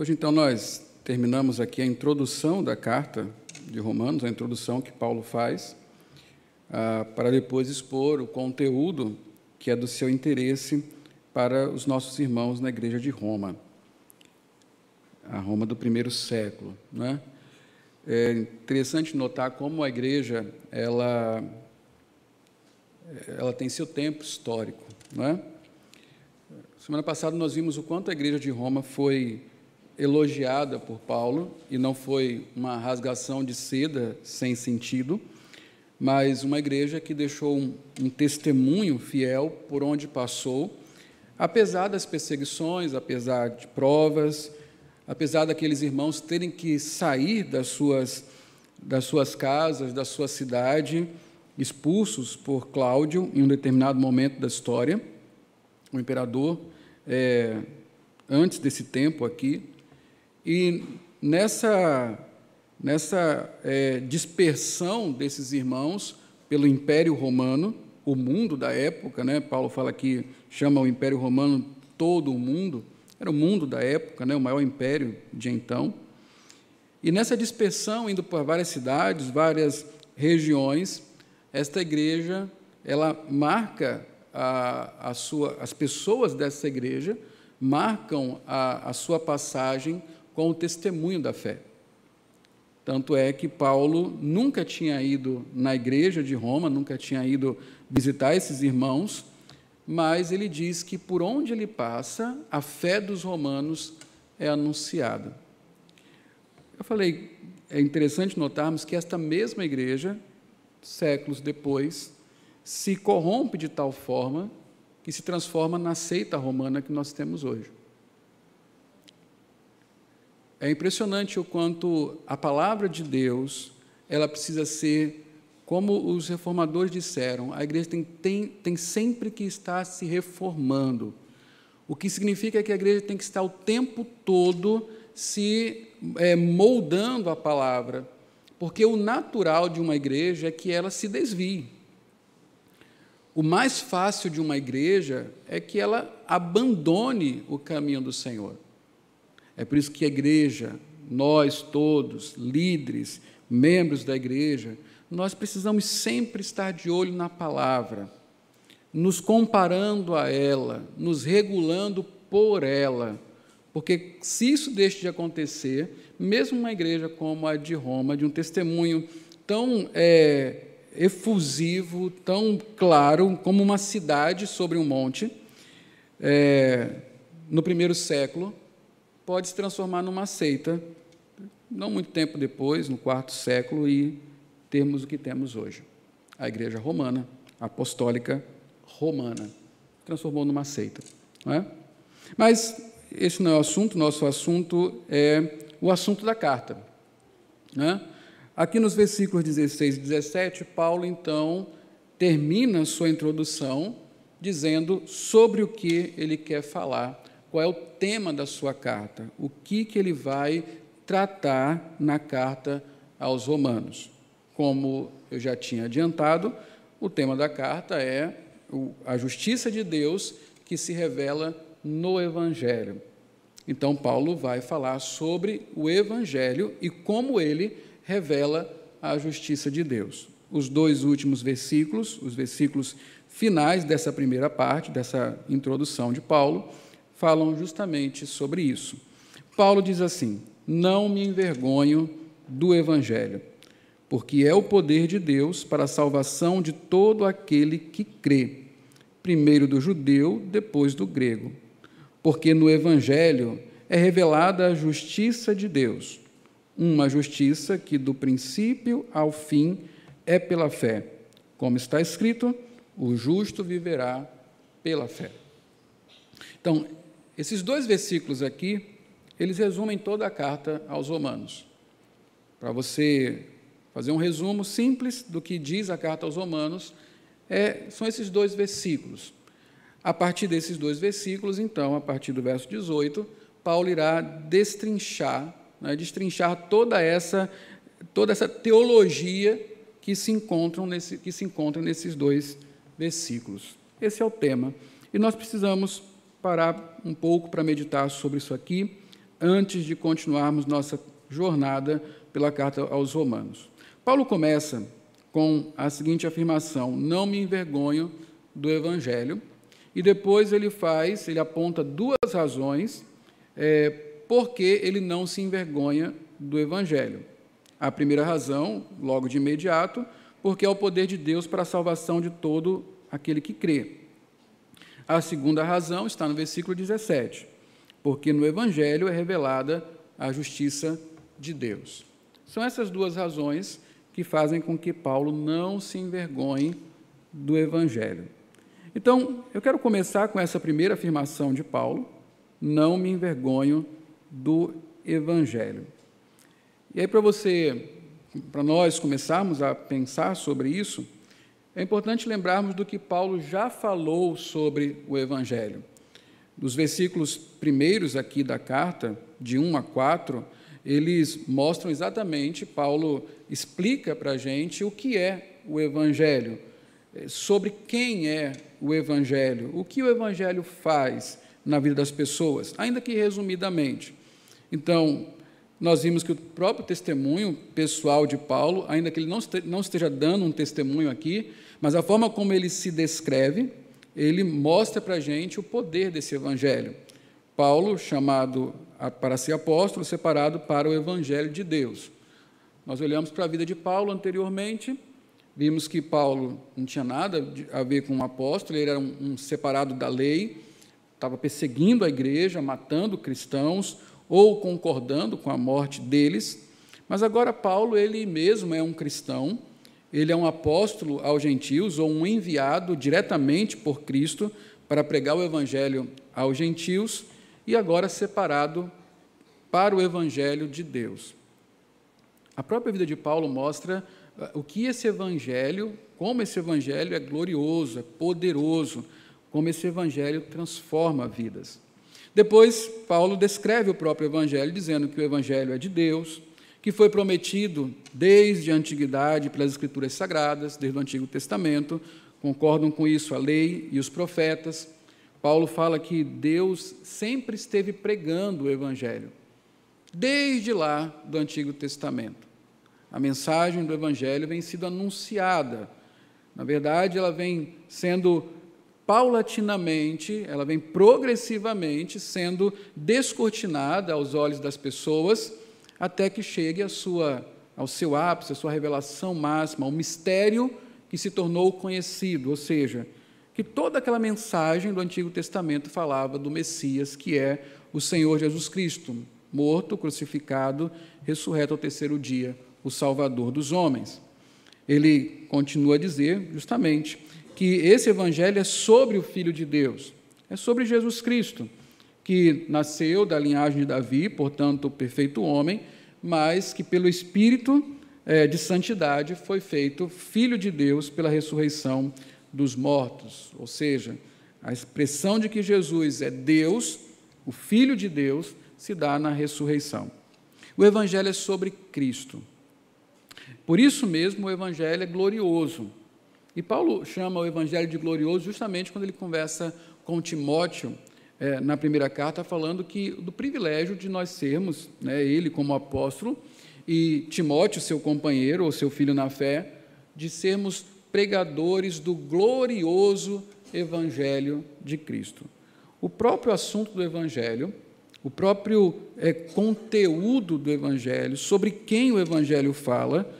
Hoje, então, nós terminamos aqui a introdução da carta de Romanos, a introdução que Paulo faz, ah, para depois expor o conteúdo que é do seu interesse para os nossos irmãos na igreja de Roma, a Roma do primeiro século. É? é interessante notar como a igreja ela, ela tem seu tempo histórico. Não é? Semana passada nós vimos o quanto a igreja de Roma foi elogiada por Paulo, e não foi uma rasgação de seda sem sentido, mas uma igreja que deixou um, um testemunho fiel por onde passou, apesar das perseguições, apesar de provas, apesar daqueles irmãos terem que sair das suas, das suas casas, da sua cidade, expulsos por Cláudio em um determinado momento da história, o imperador, é, antes desse tempo aqui, e nessa, nessa é, dispersão desses irmãos pelo Império Romano, o mundo da época, né? Paulo fala que chama o Império Romano todo o mundo, era o mundo da época, né? o maior império de então. E nessa dispersão, indo por várias cidades, várias regiões, esta igreja ela marca a, a sua, as pessoas dessa igreja marcam a, a sua passagem com o testemunho da fé. Tanto é que Paulo nunca tinha ido na igreja de Roma, nunca tinha ido visitar esses irmãos, mas ele diz que por onde ele passa, a fé dos romanos é anunciada. Eu falei, é interessante notarmos que esta mesma igreja, séculos depois, se corrompe de tal forma que se transforma na seita romana que nós temos hoje. É impressionante o quanto a palavra de Deus ela precisa ser, como os reformadores disseram, a igreja tem, tem, tem sempre que estar se reformando. O que significa que a igreja tem que estar o tempo todo se é, moldando a palavra, porque o natural de uma igreja é que ela se desvie. O mais fácil de uma igreja é que ela abandone o caminho do Senhor. É por isso que a igreja, nós todos, líderes, membros da igreja, nós precisamos sempre estar de olho na palavra, nos comparando a ela, nos regulando por ela. Porque se isso deixa de acontecer, mesmo uma igreja como a de Roma, de um testemunho tão é, efusivo, tão claro, como uma cidade sobre um monte, é, no primeiro século, pode se transformar numa seita, não muito tempo depois, no quarto século, e termos o que temos hoje. A Igreja Romana, Apostólica Romana, transformou numa seita. É? Mas esse não é o assunto, nosso assunto é o assunto da carta. Né? Aqui nos versículos 16 e 17, Paulo, então, termina sua introdução dizendo sobre o que ele quer falar qual é o tema da sua carta, o que, que ele vai tratar na carta aos Romanos. Como eu já tinha adiantado, o tema da carta é a justiça de Deus que se revela no Evangelho. Então, Paulo vai falar sobre o Evangelho e como ele revela a justiça de Deus. Os dois últimos versículos, os versículos finais dessa primeira parte, dessa introdução de Paulo, falam justamente sobre isso. Paulo diz assim: Não me envergonho do Evangelho, porque é o poder de Deus para a salvação de todo aquele que crê, primeiro do judeu, depois do grego. Porque no Evangelho é revelada a justiça de Deus, uma justiça que do princípio ao fim é pela fé. Como está escrito, o justo viverá pela fé. Então, esses dois versículos aqui, eles resumem toda a carta aos Romanos. Para você fazer um resumo simples do que diz a carta aos Romanos, é, são esses dois versículos. A partir desses dois versículos, então, a partir do verso 18, Paulo irá destrinchar, né, destrinchar toda essa, toda essa teologia que se, encontram nesse, que se encontra nesses dois versículos. Esse é o tema. E nós precisamos parar um pouco para meditar sobre isso aqui, antes de continuarmos nossa jornada pela carta aos Romanos. Paulo começa com a seguinte afirmação: Não me envergonho do Evangelho. E depois ele faz, ele aponta duas razões é, porque ele não se envergonha do Evangelho. A primeira razão, logo de imediato, porque é o poder de Deus para a salvação de todo aquele que crê. A segunda razão está no versículo 17, porque no Evangelho é revelada a justiça de Deus. São essas duas razões que fazem com que Paulo não se envergonhe do Evangelho. Então, eu quero começar com essa primeira afirmação de Paulo: não me envergonho do Evangelho. E aí, para você, para nós começarmos a pensar sobre isso, é importante lembrarmos do que Paulo já falou sobre o Evangelho. Nos versículos primeiros aqui da carta, de 1 a 4, eles mostram exatamente, Paulo explica para a gente o que é o Evangelho, eh, sobre quem é o Evangelho, o que o Evangelho faz na vida das pessoas, ainda que resumidamente. Então, nós vimos que o próprio testemunho pessoal de Paulo, ainda que ele não esteja dando um testemunho aqui, mas a forma como ele se descreve, ele mostra para a gente o poder desse evangelho. Paulo, chamado para ser apóstolo, separado para o evangelho de Deus. Nós olhamos para a vida de Paulo anteriormente, vimos que Paulo não tinha nada a ver com um apóstolo, ele era um, um separado da lei, estava perseguindo a igreja, matando cristãos, ou concordando com a morte deles. Mas agora Paulo, ele mesmo é um cristão, ele é um apóstolo aos gentios ou um enviado diretamente por Cristo para pregar o evangelho aos gentios e agora separado para o evangelho de Deus. A própria vida de Paulo mostra uh, o que esse evangelho, como esse evangelho é glorioso, é poderoso, como esse evangelho transforma vidas. Depois, Paulo descreve o próprio Evangelho, dizendo que o Evangelho é de Deus, que foi prometido desde a antiguidade pelas Escrituras Sagradas, desde o Antigo Testamento, concordam com isso a lei e os profetas. Paulo fala que Deus sempre esteve pregando o Evangelho, desde lá do Antigo Testamento. A mensagem do Evangelho vem sendo anunciada. Na verdade, ela vem sendo paulatinamente, ela vem progressivamente sendo descortinada aos olhos das pessoas, até que chegue sua, ao seu ápice, a sua revelação máxima, o mistério que se tornou conhecido, ou seja, que toda aquela mensagem do Antigo Testamento falava do Messias, que é o Senhor Jesus Cristo, morto, crucificado, ressurreto ao terceiro dia, o Salvador dos homens. Ele continua a dizer, justamente, que esse evangelho é sobre o Filho de Deus, é sobre Jesus Cristo, que nasceu da linhagem de Davi, portanto, perfeito homem, mas que pelo Espírito é, de santidade foi feito Filho de Deus pela ressurreição dos mortos. Ou seja, a expressão de que Jesus é Deus, o Filho de Deus, se dá na ressurreição. O Evangelho é sobre Cristo. Por isso mesmo, o Evangelho é glorioso. E Paulo chama o Evangelho de glorioso justamente quando ele conversa com Timóteo é, na primeira carta, falando que do privilégio de nós sermos, né, ele como apóstolo, e Timóteo, seu companheiro ou seu filho na fé, de sermos pregadores do glorioso Evangelho de Cristo. O próprio assunto do Evangelho, o próprio é, conteúdo do Evangelho, sobre quem o Evangelho fala,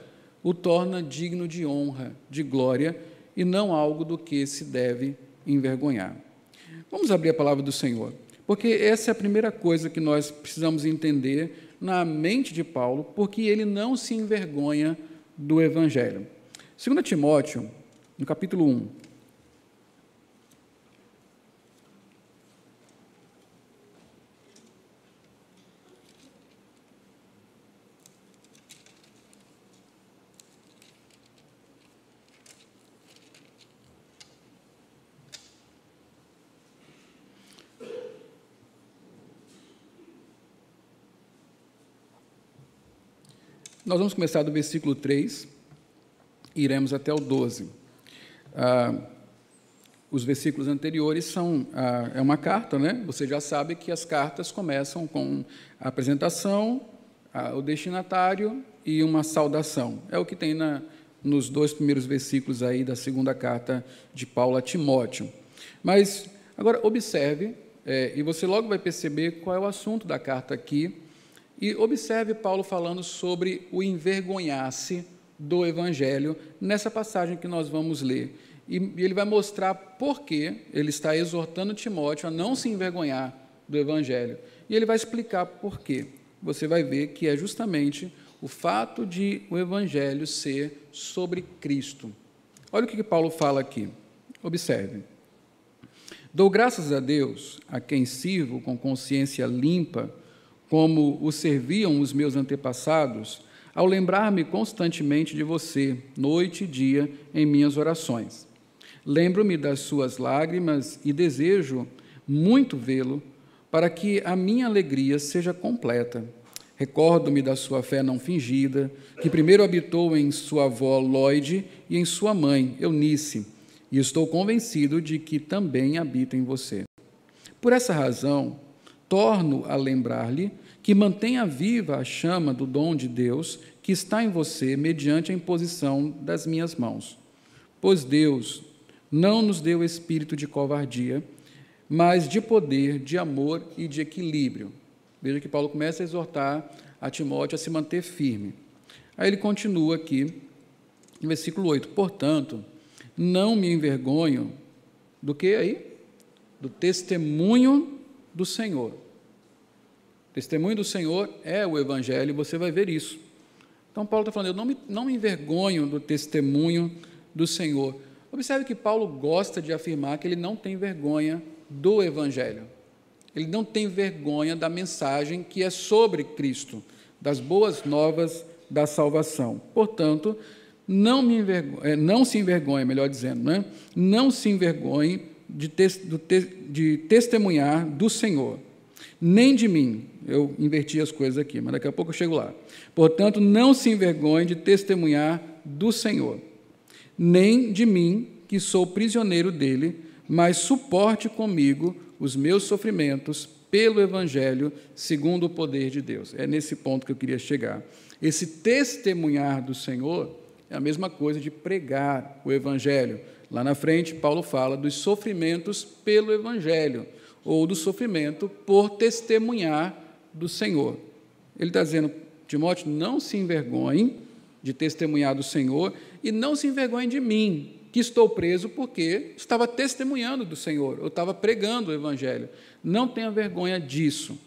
o torna digno de honra, de glória, e não algo do que se deve envergonhar. Vamos abrir a palavra do Senhor, porque essa é a primeira coisa que nós precisamos entender na mente de Paulo, porque ele não se envergonha do Evangelho. 2 Timóteo, no capítulo 1, Nós vamos começar do versículo 3 e iremos até o 12. Ah, os versículos anteriores são ah, é uma carta, né? Você já sabe que as cartas começam com a apresentação, ah, o destinatário e uma saudação. É o que tem na, nos dois primeiros versículos aí da segunda carta de Paulo a Timóteo. Mas agora observe é, e você logo vai perceber qual é o assunto da carta aqui. E observe Paulo falando sobre o envergonhar-se do Evangelho nessa passagem que nós vamos ler. E ele vai mostrar por que ele está exortando Timóteo a não se envergonhar do Evangelho. E ele vai explicar por quê. Você vai ver que é justamente o fato de o Evangelho ser sobre Cristo. Olha o que Paulo fala aqui. Observe. Dou graças a Deus, a quem sirvo com consciência limpa, como o serviam os meus antepassados, ao lembrar-me constantemente de você, noite e dia, em minhas orações. Lembro-me das suas lágrimas e desejo muito vê-lo, para que a minha alegria seja completa. Recordo-me da sua fé não fingida, que primeiro habitou em sua avó Lloyd e em sua mãe, Eunice, e estou convencido de que também habita em você. Por essa razão, torno a lembrar-lhe que mantenha viva a chama do dom de Deus que está em você mediante a imposição das minhas mãos. Pois Deus não nos deu espírito de covardia, mas de poder, de amor e de equilíbrio. Veja que Paulo começa a exortar a Timóteo a se manter firme. Aí ele continua aqui, no versículo 8: Portanto, não me envergonho do que aí? Do testemunho do Senhor testemunho do Senhor é o Evangelho, e você vai ver isso. Então, Paulo está falando, eu não me, não me envergonho do testemunho do Senhor. Observe que Paulo gosta de afirmar que ele não tem vergonha do Evangelho. Ele não tem vergonha da mensagem que é sobre Cristo, das boas novas da salvação. Portanto, não, me envergonhe, não se envergonhe, melhor dizendo, né? não se envergonhe de, de testemunhar do Senhor nem de mim. Eu inverti as coisas aqui, mas daqui a pouco eu chego lá. Portanto, não se envergonhe de testemunhar do Senhor, nem de mim, que sou prisioneiro dele, mas suporte comigo os meus sofrimentos pelo Evangelho, segundo o poder de Deus. É nesse ponto que eu queria chegar. Esse testemunhar do Senhor é a mesma coisa de pregar o Evangelho. Lá na frente, Paulo fala dos sofrimentos pelo Evangelho ou do sofrimento por testemunhar do Senhor. Ele está dizendo, Timóteo, não se envergonhe de testemunhar do Senhor e não se envergonhe de mim, que estou preso porque estava testemunhando do Senhor, eu estava pregando o Evangelho. Não tenha vergonha disso.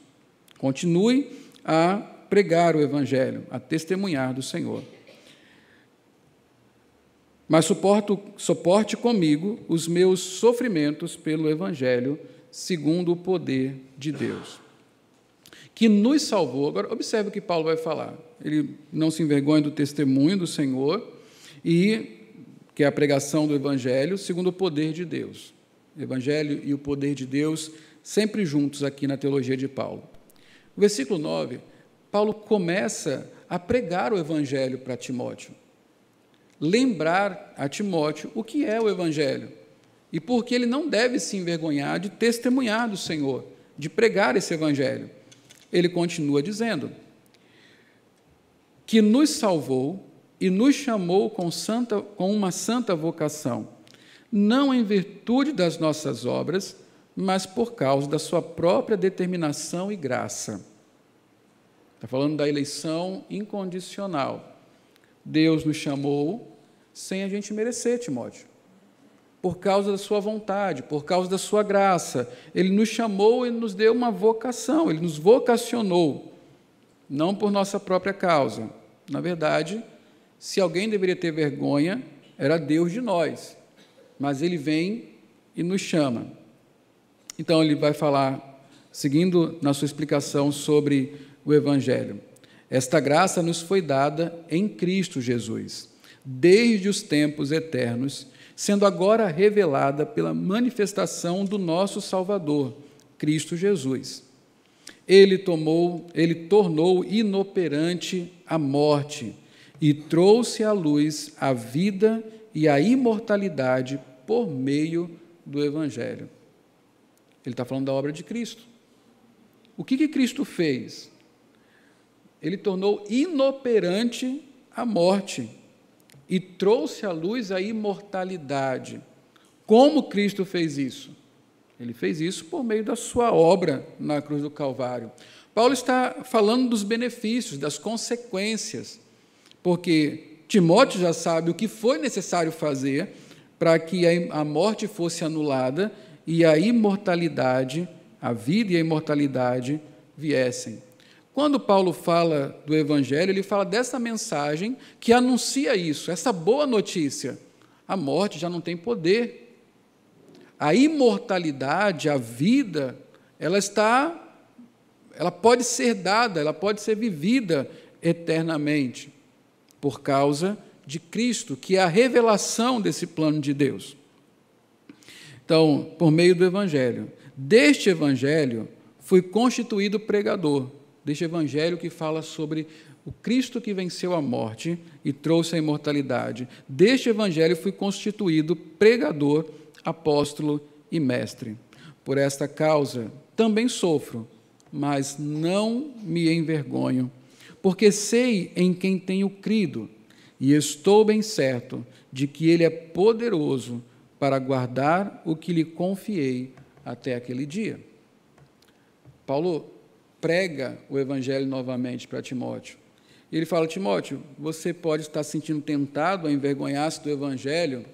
Continue a pregar o Evangelho, a testemunhar do Senhor. Mas suporto, suporte comigo os meus sofrimentos pelo Evangelho segundo o poder de Deus, que nos salvou. Agora, observe o que Paulo vai falar. Ele não se envergonha do testemunho do Senhor e que é a pregação do Evangelho segundo o poder de Deus. O Evangelho e o poder de Deus sempre juntos aqui na teologia de Paulo. No versículo 9, Paulo começa a pregar o Evangelho para Timóteo. Lembrar a Timóteo o que é o Evangelho e porque ele não deve se envergonhar de testemunhar do Senhor, de pregar esse evangelho. Ele continua dizendo: que nos salvou e nos chamou com, santa, com uma santa vocação, não em virtude das nossas obras, mas por causa da sua própria determinação e graça. Está falando da eleição incondicional. Deus nos chamou sem a gente merecer, Timóteo por causa da sua vontade, por causa da sua graça. Ele nos chamou e nos deu uma vocação, ele nos vocacionou, não por nossa própria causa. Na verdade, se alguém deveria ter vergonha, era Deus de nós, mas ele vem e nos chama. Então, ele vai falar, seguindo na sua explicação sobre o Evangelho. Esta graça nos foi dada em Cristo Jesus, desde os tempos eternos sendo agora revelada pela manifestação do nosso Salvador, Cristo Jesus. Ele tomou, ele tornou inoperante a morte e trouxe à luz a vida e a imortalidade por meio do Evangelho. Ele está falando da obra de Cristo. O que, que Cristo fez? Ele tornou inoperante a morte e trouxe à luz a imortalidade. Como Cristo fez isso? Ele fez isso por meio da sua obra na cruz do Calvário. Paulo está falando dos benefícios, das consequências, porque Timóteo já sabe o que foi necessário fazer para que a morte fosse anulada e a imortalidade, a vida e a imortalidade viessem. Quando Paulo fala do Evangelho, ele fala dessa mensagem que anuncia isso, essa boa notícia. A morte já não tem poder. A imortalidade, a vida, ela está, ela pode ser dada, ela pode ser vivida eternamente, por causa de Cristo, que é a revelação desse plano de Deus. Então, por meio do Evangelho. Deste Evangelho, fui constituído pregador deste evangelho que fala sobre o Cristo que venceu a morte e trouxe a imortalidade. Deste evangelho fui constituído pregador, apóstolo e mestre. Por esta causa também sofro, mas não me envergonho, porque sei em quem tenho crido e estou bem certo de que ele é poderoso para guardar o que lhe confiei até aquele dia. Paulo prega o evangelho novamente para Timóteo. E ele fala: Timóteo, você pode estar se sentindo tentado a envergonhar-se do evangelho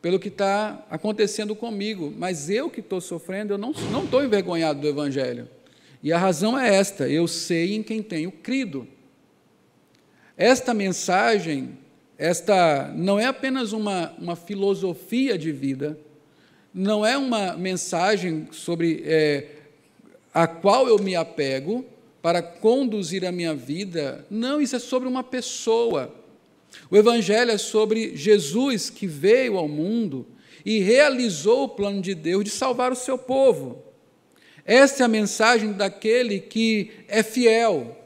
pelo que está acontecendo comigo, mas eu que estou sofrendo, eu não estou envergonhado do evangelho. E a razão é esta: eu sei em quem tenho crido. Esta mensagem, esta não é apenas uma, uma filosofia de vida, não é uma mensagem sobre é, a qual eu me apego para conduzir a minha vida. Não, isso é sobre uma pessoa. O Evangelho é sobre Jesus que veio ao mundo e realizou o plano de Deus de salvar o seu povo. Esta é a mensagem daquele que é fiel,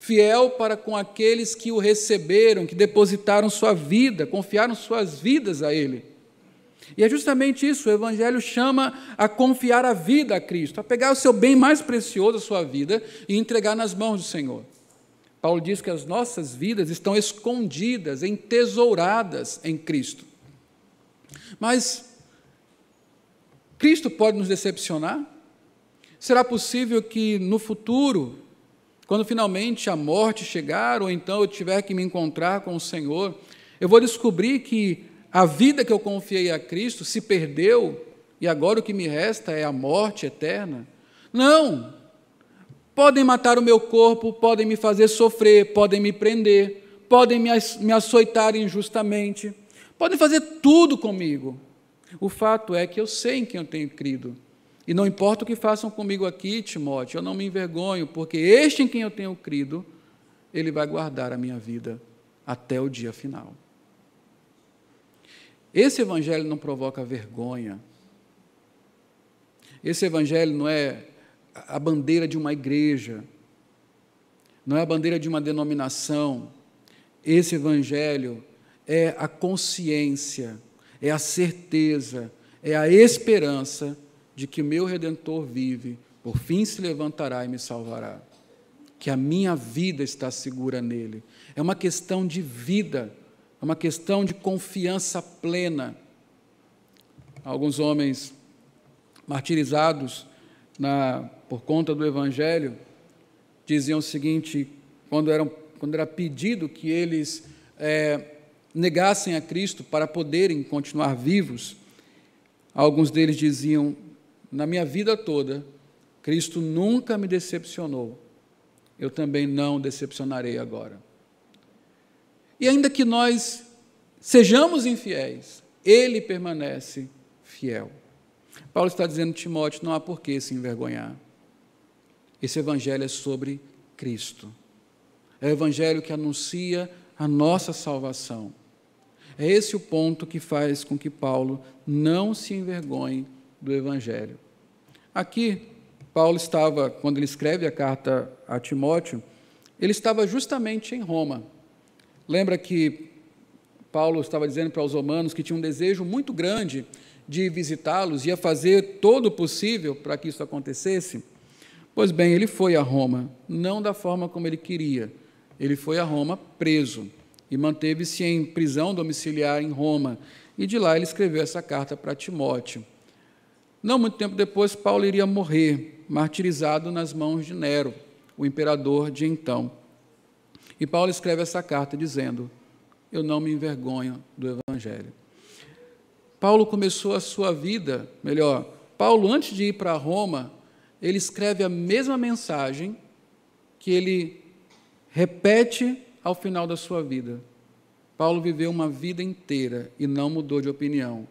fiel para com aqueles que o receberam, que depositaram sua vida, confiaram suas vidas a Ele. E é justamente isso, o Evangelho chama a confiar a vida a Cristo, a pegar o seu bem mais precioso, a sua vida, e entregar nas mãos do Senhor. Paulo diz que as nossas vidas estão escondidas, entesouradas em Cristo. Mas Cristo pode nos decepcionar? Será possível que no futuro, quando finalmente a morte chegar, ou então eu tiver que me encontrar com o Senhor, eu vou descobrir que a vida que eu confiei a Cristo se perdeu e agora o que me resta é a morte eterna? Não! Podem matar o meu corpo, podem me fazer sofrer, podem me prender, podem me açoitar injustamente, podem fazer tudo comigo. O fato é que eu sei em quem eu tenho crido. E não importa o que façam comigo aqui, Timóteo, eu não me envergonho, porque este em quem eu tenho crido, ele vai guardar a minha vida até o dia final. Esse evangelho não provoca vergonha. Esse evangelho não é a bandeira de uma igreja, não é a bandeira de uma denominação. Esse evangelho é a consciência, é a certeza, é a esperança de que o meu redentor vive, por fim se levantará e me salvará. Que a minha vida está segura nele. É uma questão de vida é uma questão de confiança plena. Alguns homens martirizados na, por conta do Evangelho diziam o seguinte: quando, eram, quando era pedido que eles é, negassem a Cristo para poderem continuar vivos, alguns deles diziam: na minha vida toda, Cristo nunca me decepcionou, eu também não decepcionarei agora. E ainda que nós sejamos infiéis, ele permanece fiel. Paulo está dizendo a Timóteo: não há por que se envergonhar. Esse evangelho é sobre Cristo. É o evangelho que anuncia a nossa salvação. É esse o ponto que faz com que Paulo não se envergonhe do evangelho. Aqui, Paulo estava, quando ele escreve a carta a Timóteo, ele estava justamente em Roma. Lembra que Paulo estava dizendo para os romanos que tinha um desejo muito grande de visitá-los, ia fazer todo o possível para que isso acontecesse. Pois bem, ele foi a Roma, não da forma como ele queria. Ele foi a Roma preso e manteve-se em prisão domiciliar em Roma. E de lá ele escreveu essa carta para Timóteo. Não muito tempo depois, Paulo iria morrer, martirizado nas mãos de Nero, o imperador de então. E Paulo escreve essa carta dizendo: Eu não me envergonho do Evangelho. Paulo começou a sua vida, melhor, Paulo, antes de ir para Roma, ele escreve a mesma mensagem que ele repete ao final da sua vida. Paulo viveu uma vida inteira e não mudou de opinião.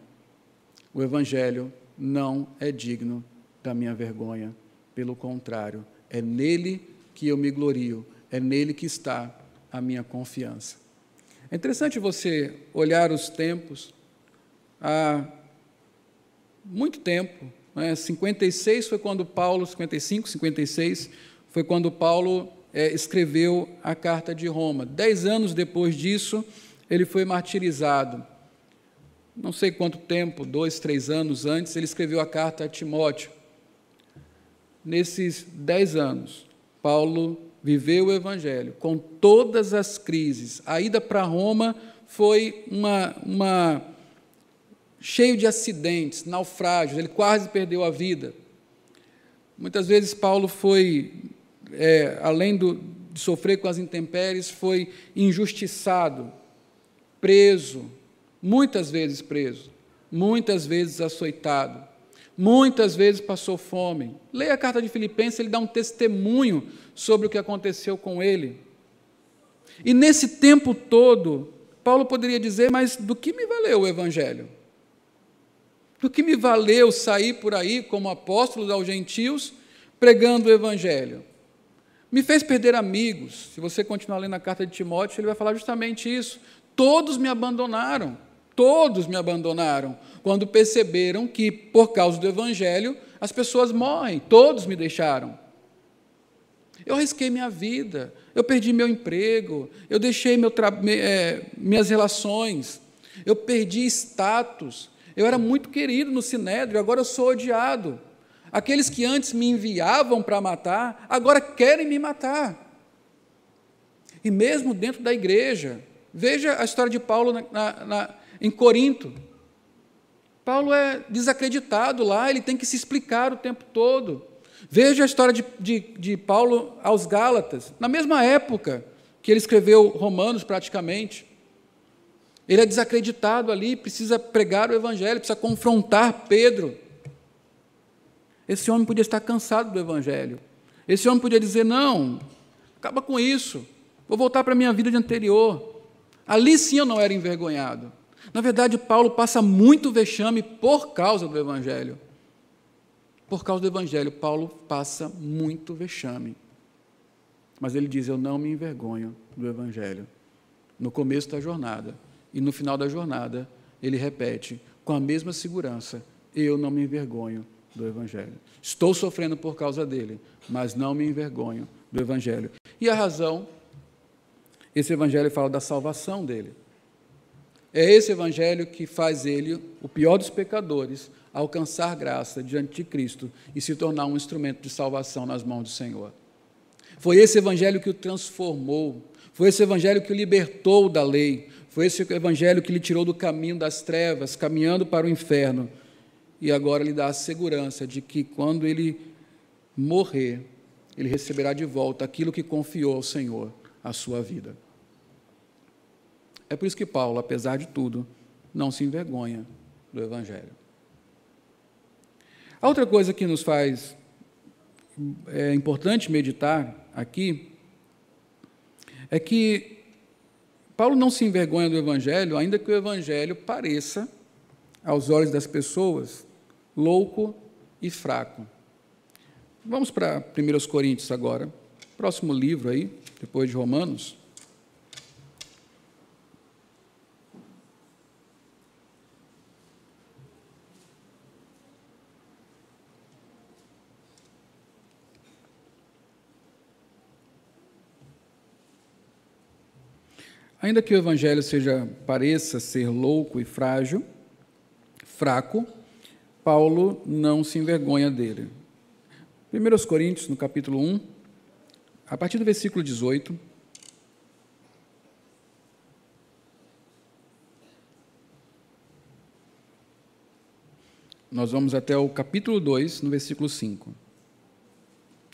O Evangelho não é digno da minha vergonha, pelo contrário, é nele que eu me glorio, é nele que está a minha confiança. É interessante você olhar os tempos. Há muito tempo, né, 56 foi quando Paulo, 55, 56, foi quando Paulo é, escreveu a carta de Roma. Dez anos depois disso, ele foi martirizado. Não sei quanto tempo, dois, três anos antes, ele escreveu a carta a Timóteo. Nesses dez anos, Paulo viveu o Evangelho com todas as crises. A ida para Roma foi uma, uma cheio de acidentes, naufrágios, ele quase perdeu a vida. Muitas vezes Paulo foi, é, além do, de sofrer com as intempéries, foi injustiçado, preso, muitas vezes preso, muitas vezes açoitado, muitas vezes passou fome. Leia a carta de Filipenses, ele dá um testemunho sobre o que aconteceu com ele. E nesse tempo todo, Paulo poderia dizer: Mas do que me valeu o Evangelho? Do que me valeu sair por aí como apóstolo aos gentios pregando o Evangelho? Me fez perder amigos. Se você continuar lendo a carta de Timóteo, ele vai falar justamente isso. Todos me abandonaram. Todos me abandonaram quando perceberam que, por causa do Evangelho, as pessoas morrem. Todos me deixaram. Eu arrisquei minha vida, eu perdi meu emprego, eu deixei meu é, minhas relações, eu perdi status. Eu era muito querido no Sinédrio, agora eu sou odiado. Aqueles que antes me enviavam para matar, agora querem me matar. E mesmo dentro da igreja, veja a história de Paulo na, na, na, em Corinto. Paulo é desacreditado lá, ele tem que se explicar o tempo todo. Veja a história de, de, de Paulo aos Gálatas, na mesma época que ele escreveu Romanos, praticamente. Ele é desacreditado ali, precisa pregar o Evangelho, precisa confrontar Pedro. Esse homem podia estar cansado do Evangelho. Esse homem podia dizer: não, acaba com isso, vou voltar para a minha vida de anterior. Ali sim eu não era envergonhado. Na verdade, Paulo passa muito vexame por causa do Evangelho. Por causa do Evangelho, Paulo passa muito vexame. Mas ele diz: Eu não me envergonho do Evangelho. No começo da jornada e no final da jornada, ele repete com a mesma segurança: Eu não me envergonho do Evangelho. Estou sofrendo por causa dele, mas não me envergonho do Evangelho. E a razão? Esse Evangelho fala da salvação dele. É esse Evangelho que faz ele, o pior dos pecadores, alcançar graça diante de Cristo e se tornar um instrumento de salvação nas mãos do Senhor. Foi esse evangelho que o transformou, foi esse evangelho que o libertou da lei, foi esse evangelho que lhe tirou do caminho das trevas, caminhando para o inferno, e agora lhe dá a segurança de que quando ele morrer, ele receberá de volta aquilo que confiou ao Senhor, a sua vida. É por isso que Paulo, apesar de tudo, não se envergonha do evangelho. A outra coisa que nos faz é importante meditar aqui é que Paulo não se envergonha do Evangelho, ainda que o Evangelho pareça, aos olhos das pessoas, louco e fraco. Vamos para 1 Coríntios agora, próximo livro aí, depois de Romanos. Ainda que o evangelho seja pareça ser louco e frágil, fraco, Paulo não se envergonha dele. 1 Coríntios, no capítulo 1, a partir do versículo 18. Nós vamos até o capítulo 2, no versículo 5.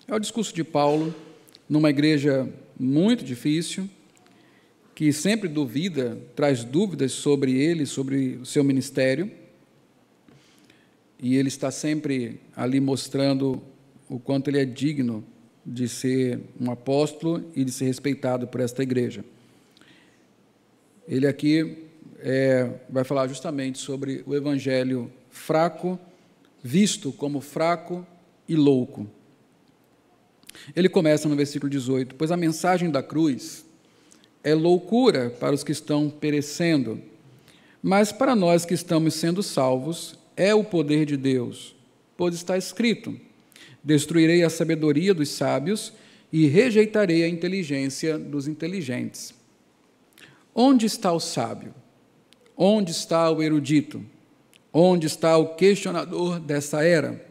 É o discurso de Paulo numa igreja muito difícil, que sempre duvida, traz dúvidas sobre ele, sobre o seu ministério. E ele está sempre ali mostrando o quanto ele é digno de ser um apóstolo e de ser respeitado por esta igreja. Ele aqui é, vai falar justamente sobre o evangelho fraco, visto como fraco e louco. Ele começa no versículo 18: Pois a mensagem da cruz é loucura para os que estão perecendo, mas para nós que estamos sendo salvos, é o poder de Deus, pois está escrito: Destruirei a sabedoria dos sábios e rejeitarei a inteligência dos inteligentes. Onde está o sábio? Onde está o erudito? Onde está o questionador dessa era?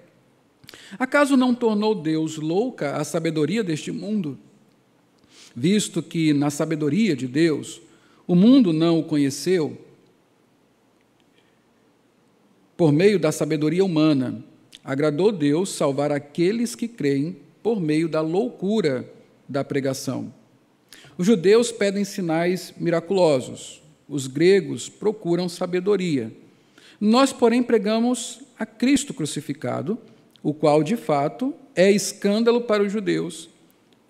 Acaso não tornou Deus louca a sabedoria deste mundo? Visto que, na sabedoria de Deus, o mundo não o conheceu, por meio da sabedoria humana, agradou Deus salvar aqueles que creem por meio da loucura da pregação. Os judeus pedem sinais miraculosos, os gregos procuram sabedoria. Nós, porém, pregamos a Cristo crucificado o qual de fato é escândalo para os judeus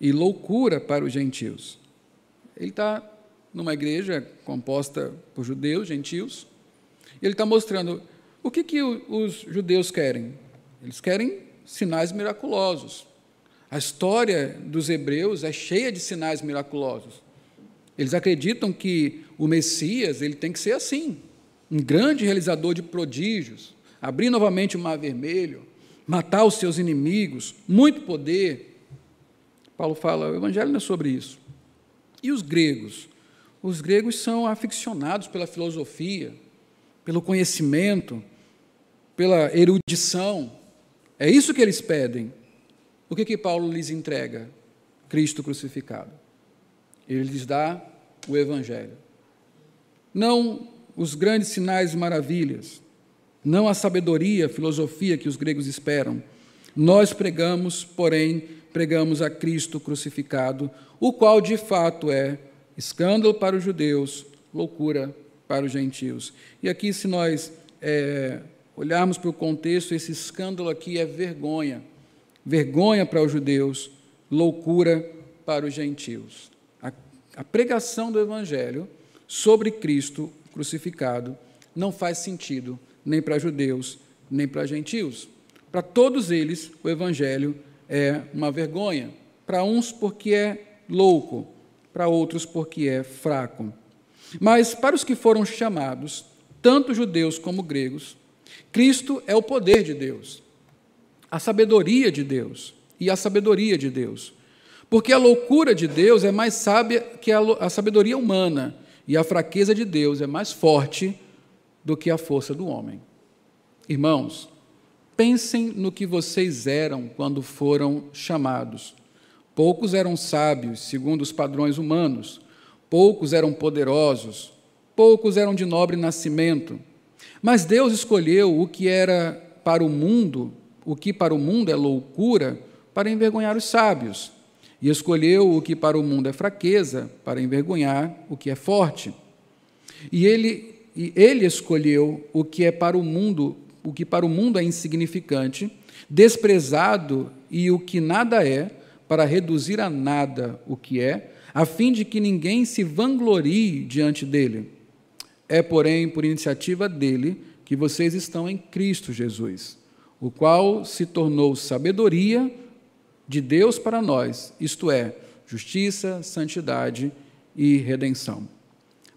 e loucura para os gentios. Ele está numa igreja composta por judeus, gentios, e ele está mostrando o que, que os judeus querem. Eles querem sinais miraculosos. A história dos hebreus é cheia de sinais miraculosos. Eles acreditam que o Messias ele tem que ser assim, um grande realizador de prodígios, abrir novamente o mar vermelho, matar os seus inimigos, muito poder. Paulo fala, o evangelho não é sobre isso. E os gregos? Os gregos são aficionados pela filosofia, pelo conhecimento, pela erudição. É isso que eles pedem. O que, que Paulo lhes entrega? Cristo crucificado. Ele lhes dá o Evangelho. Não os grandes sinais e maravilhas, não a sabedoria, a filosofia que os gregos esperam. Nós pregamos, porém, pregamos a Cristo crucificado, o qual de fato é escândalo para os judeus, loucura para os gentios. E aqui, se nós é, olharmos para o contexto, esse escândalo aqui é vergonha. Vergonha para os judeus, loucura para os gentios. A, a pregação do Evangelho sobre Cristo crucificado não faz sentido nem para judeus, nem para gentios. Para todos eles, o evangelho é uma vergonha. Para uns, porque é louco, para outros, porque é fraco. Mas para os que foram chamados, tanto judeus como gregos, Cristo é o poder de Deus, a sabedoria de Deus e a sabedoria de Deus. Porque a loucura de Deus é mais sábia que a sabedoria humana, e a fraqueza de Deus é mais forte do que a força do homem. Irmãos, pensem no que vocês eram quando foram chamados. Poucos eram sábios, segundo os padrões humanos, poucos eram poderosos, poucos eram de nobre nascimento. Mas Deus escolheu o que era para o mundo, o que para o mundo é loucura, para envergonhar os sábios, e escolheu o que para o mundo é fraqueza, para envergonhar o que é forte. E ele e ele escolheu o que é para o mundo, o que para o mundo é insignificante, desprezado e o que nada é, para reduzir a nada o que é, a fim de que ninguém se vanglorie diante dele. É, porém, por iniciativa dele que vocês estão em Cristo Jesus, o qual se tornou sabedoria de Deus para nós, isto é, justiça, santidade e redenção.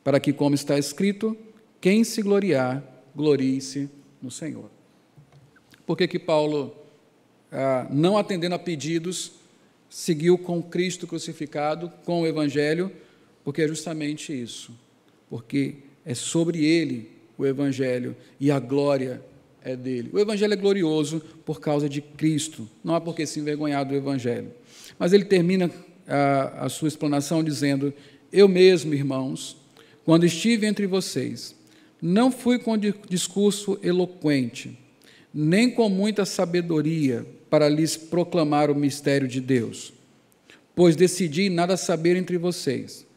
Para que, como está escrito, quem se gloriar, glorie-se no Senhor. Por que, que Paulo, ah, não atendendo a pedidos, seguiu com Cristo crucificado, com o Evangelho? Porque é justamente isso. Porque é sobre ele o Evangelho e a glória é dele. O Evangelho é glorioso por causa de Cristo, não há por que se envergonhar do Evangelho. Mas ele termina a, a sua explanação dizendo: Eu mesmo, irmãos, quando estive entre vocês, não fui com discurso eloquente, nem com muita sabedoria para lhes proclamar o mistério de Deus, pois decidi nada saber entre vocês,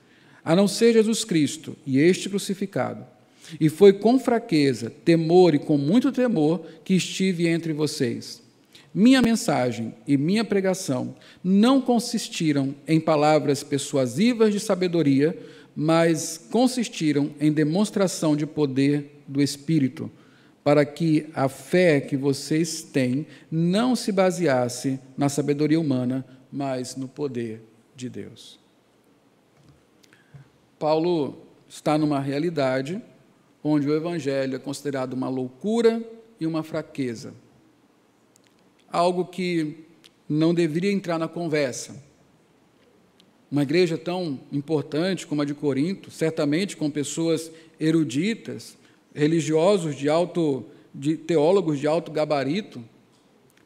a não ser Jesus Cristo e este crucificado. E foi com fraqueza, temor e com muito temor que estive entre vocês. Minha mensagem e minha pregação não consistiram em palavras persuasivas de sabedoria, mas consistiram em demonstração de poder do Espírito, para que a fé que vocês têm não se baseasse na sabedoria humana, mas no poder de Deus. Paulo está numa realidade onde o Evangelho é considerado uma loucura e uma fraqueza. Algo que não deveria entrar na conversa. Uma igreja tão importante como a de Corinto, certamente com pessoas eruditas, religiosos de alto, de teólogos de alto gabarito.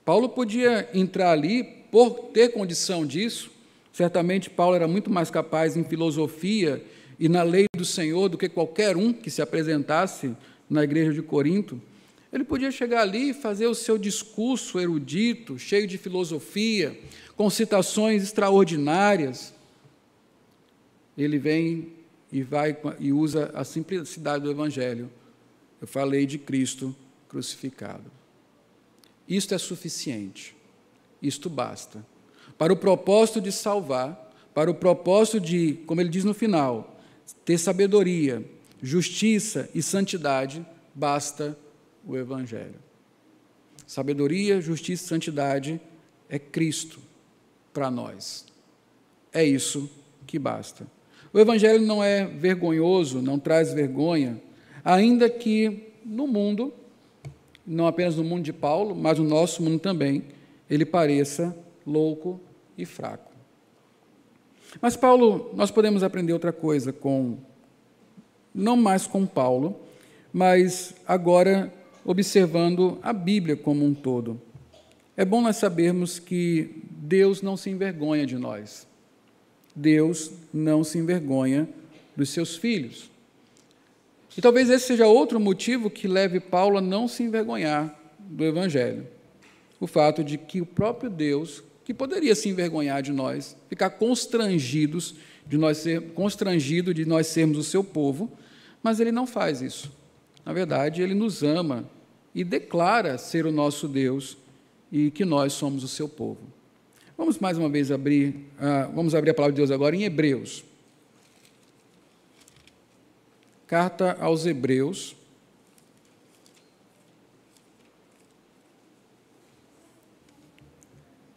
Paulo podia entrar ali por ter condição disso. Certamente Paulo era muito mais capaz em filosofia e na lei do Senhor do que qualquer um que se apresentasse na igreja de Corinto. Ele podia chegar ali e fazer o seu discurso erudito, cheio de filosofia, com citações extraordinárias. Ele vem e vai e usa a simplicidade do evangelho. Eu falei de Cristo crucificado. Isto é suficiente. Isto basta. Para o propósito de salvar, para o propósito de, como ele diz no final, ter sabedoria, justiça e santidade, basta o Evangelho. Sabedoria, justiça e santidade é Cristo para nós. É isso que basta. O Evangelho não é vergonhoso, não traz vergonha, ainda que no mundo, não apenas no mundo de Paulo, mas no nosso mundo também, ele pareça louco e fraco. Mas Paulo, nós podemos aprender outra coisa com, não mais com Paulo, mas agora observando a Bíblia como um todo. É bom nós sabermos que Deus não se envergonha de nós. Deus não se envergonha dos seus filhos. E talvez esse seja outro motivo que leve Paulo a não se envergonhar do Evangelho. O fato de que o próprio Deus que poderia se envergonhar de nós, ficar constrangidos de nós ser constrangido de nós sermos o seu povo, mas ele não faz isso. Na verdade, ele nos ama e declara ser o nosso Deus e que nós somos o seu povo. Vamos mais uma vez abrir, uh, vamos abrir a palavra de Deus agora em Hebreus. Carta aos Hebreus,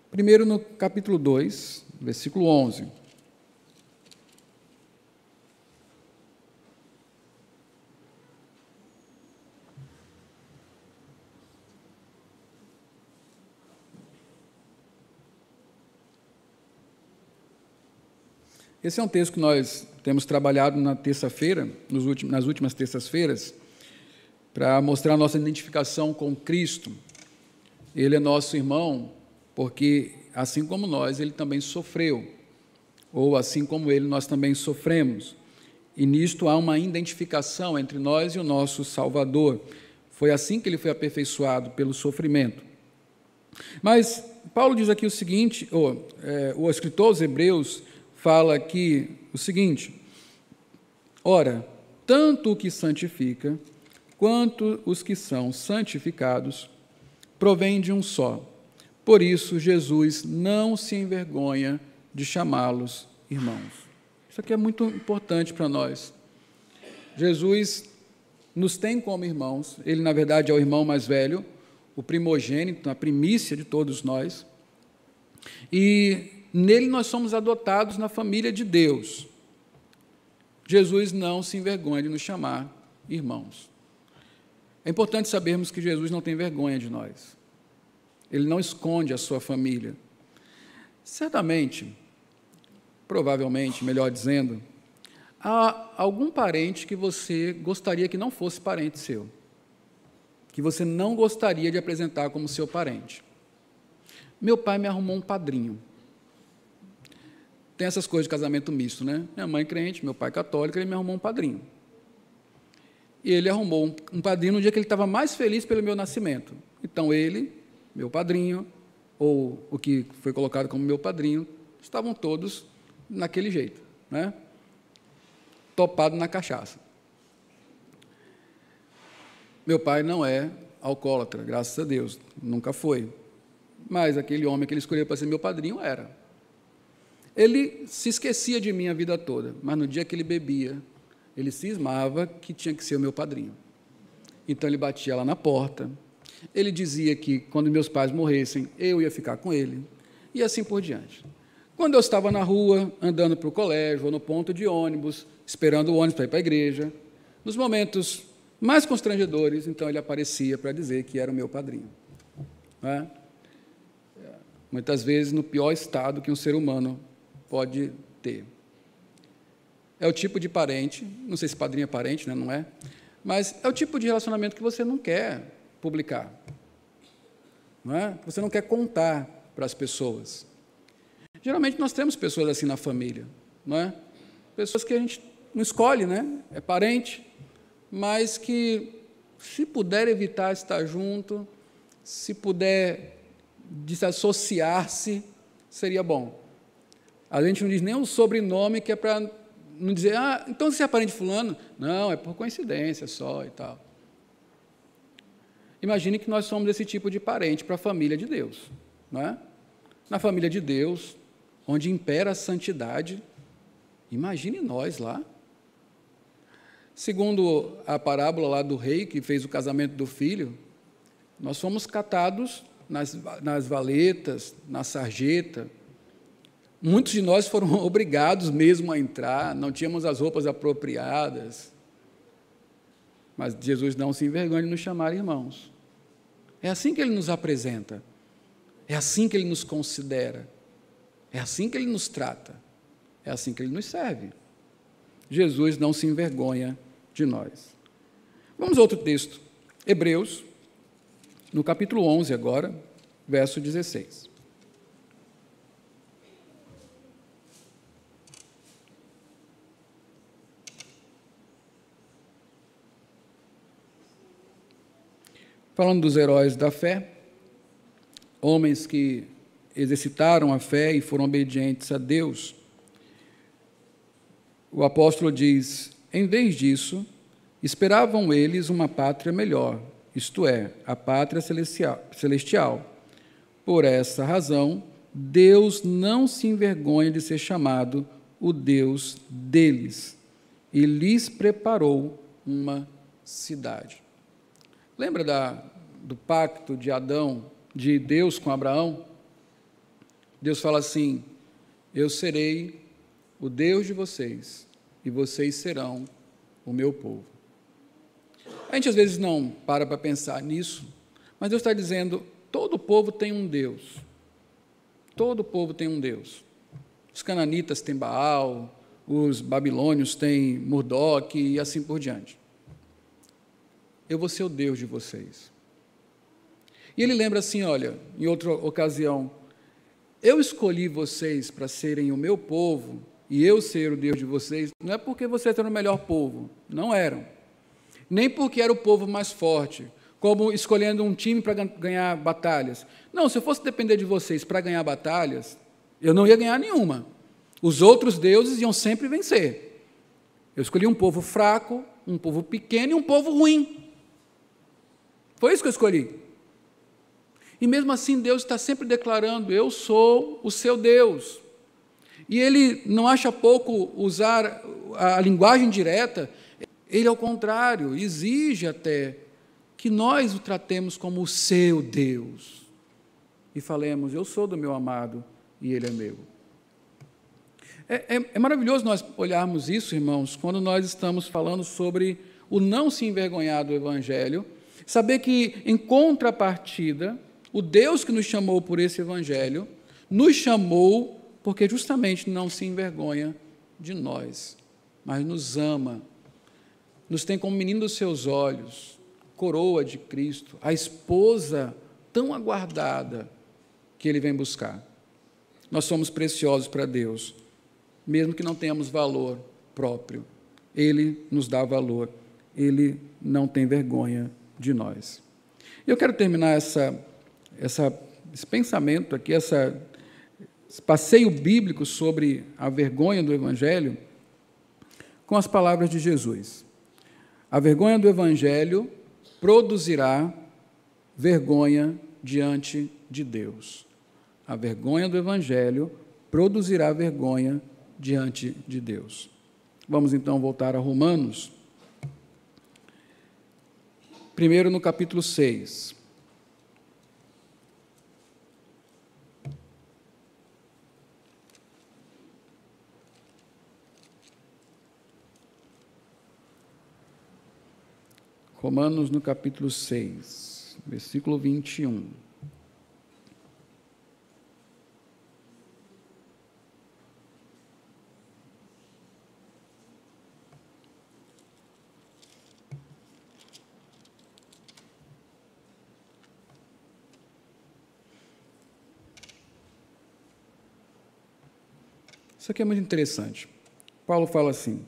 Primeiro no capítulo 2, versículo 11. Esse é um texto que nós temos trabalhado na terça-feira, nas últimas terças-feiras, para mostrar a nossa identificação com Cristo. Ele é nosso irmão, porque assim como nós, ele também sofreu, ou assim como ele, nós também sofremos. E nisto há uma identificação entre nós e o nosso Salvador. Foi assim que ele foi aperfeiçoado pelo sofrimento. Mas Paulo diz aqui o seguinte: é, o escritor aos Hebreus fala aqui o seguinte: ora, tanto o que santifica quanto os que são santificados provém de um só por isso, Jesus não se envergonha de chamá-los irmãos. Isso aqui é muito importante para nós. Jesus nos tem como irmãos, ele, na verdade, é o irmão mais velho, o primogênito, a primícia de todos nós. E nele nós somos adotados na família de Deus. Jesus não se envergonha de nos chamar irmãos. É importante sabermos que Jesus não tem vergonha de nós. Ele não esconde a sua família. Certamente, provavelmente, melhor dizendo, há algum parente que você gostaria que não fosse parente seu. que você não gostaria de apresentar como seu parente. Meu pai me arrumou um padrinho. Tem essas coisas de casamento misto, né? Minha mãe crente, meu pai católico, ele me arrumou um padrinho. E ele arrumou um padrinho no dia que ele estava mais feliz pelo meu nascimento. Então ele, meu padrinho, ou o que foi colocado como meu padrinho, estavam todos naquele jeito, né? Topado na cachaça. Meu pai não é alcoólatra, graças a Deus, nunca foi. Mas aquele homem que ele escolheu para ser meu padrinho era. Ele se esquecia de mim a vida toda, mas no dia que ele bebia, ele cismava que tinha que ser o meu padrinho. Então ele batia lá na porta. Ele dizia que quando meus pais morressem, eu ia ficar com ele, e assim por diante. Quando eu estava na rua, andando para o colégio ou no ponto de ônibus, esperando o ônibus para ir para a igreja, nos momentos mais constrangedores, então ele aparecia para dizer que era o meu padrinho. É? Muitas vezes no pior estado que um ser humano pode ter. É o tipo de parente, não sei se padrinho é parente, né? não é? Mas é o tipo de relacionamento que você não quer publicar. Não é? Você não quer contar para as pessoas. Geralmente nós temos pessoas assim na família, não é? Pessoas que a gente não escolhe, né? É parente, mas que, se puder evitar estar junto, se puder desassociar-se, seria bom. A gente não diz nem o sobrenome, que é para não dizer, ah, então você é parente de fulano. Não, é por coincidência só e tal. Imagine que nós somos esse tipo de parente para a família de Deus. Não é? Na família de Deus, onde impera a santidade, imagine nós lá. Segundo a parábola lá do rei que fez o casamento do filho, nós fomos catados nas, nas valetas, na sarjeta. Muitos de nós foram obrigados mesmo a entrar, não tínhamos as roupas apropriadas. Mas Jesus não se envergonha de nos chamar irmãos. É assim que ele nos apresenta. É assim que ele nos considera. É assim que ele nos trata. É assim que ele nos serve. Jesus não se envergonha de nós. Vamos a outro texto. Hebreus, no capítulo 11 agora, verso 16. Falando dos heróis da fé, homens que exercitaram a fé e foram obedientes a Deus, o apóstolo diz: em vez disso, esperavam eles uma pátria melhor, isto é, a pátria celestial. Por essa razão, Deus não se envergonha de ser chamado o Deus deles e lhes preparou uma cidade. Lembra da, do pacto de Adão, de Deus com Abraão? Deus fala assim: Eu serei o Deus de vocês e vocês serão o meu povo. A gente às vezes não para para pensar nisso, mas Deus está dizendo: todo povo tem um Deus. Todo povo tem um Deus. Os cananitas têm Baal, os babilônios têm Murdoch e assim por diante. Eu vou ser o Deus de vocês. E ele lembra assim: olha, em outra ocasião, eu escolhi vocês para serem o meu povo e eu ser o Deus de vocês, não é porque vocês eram o melhor povo, não eram. Nem porque era o povo mais forte, como escolhendo um time para ganhar batalhas. Não, se eu fosse depender de vocês para ganhar batalhas, eu não ia ganhar nenhuma. Os outros deuses iam sempre vencer. Eu escolhi um povo fraco, um povo pequeno e um povo ruim. Foi isso que eu escolhi. E mesmo assim, Deus está sempre declarando: Eu sou o seu Deus. E ele não acha pouco usar a linguagem direta, ele, ao contrário, exige até que nós o tratemos como o seu Deus e falemos: Eu sou do meu amado e ele é meu. É, é, é, maravilhoso nós olharmos isso, irmãos, quando nós estamos falando sobre o não se envergonhar do Evangelho, saber que, em contrapartida, o Deus que nos chamou por esse Evangelho, nos chamou porque justamente não se envergonha de nós, mas nos ama, nos tem como menino dos seus olhos, coroa de Cristo, a esposa tão aguardada que ele vem buscar. Nós somos preciosos para Deus, mesmo que não tenhamos valor próprio. Ele nos dá valor, ele não tem vergonha de nós. Eu quero terminar essa, essa, esse pensamento aqui, essa, esse passeio bíblico sobre a vergonha do Evangelho, com as palavras de Jesus. A vergonha do Evangelho produzirá vergonha diante de Deus. A vergonha do Evangelho produzirá vergonha diante de Deus. Vamos então voltar a Romanos. Primeiro no capítulo 6. Romanos no capítulo 6, versículo 21. Isso aqui é muito interessante. Paulo fala assim: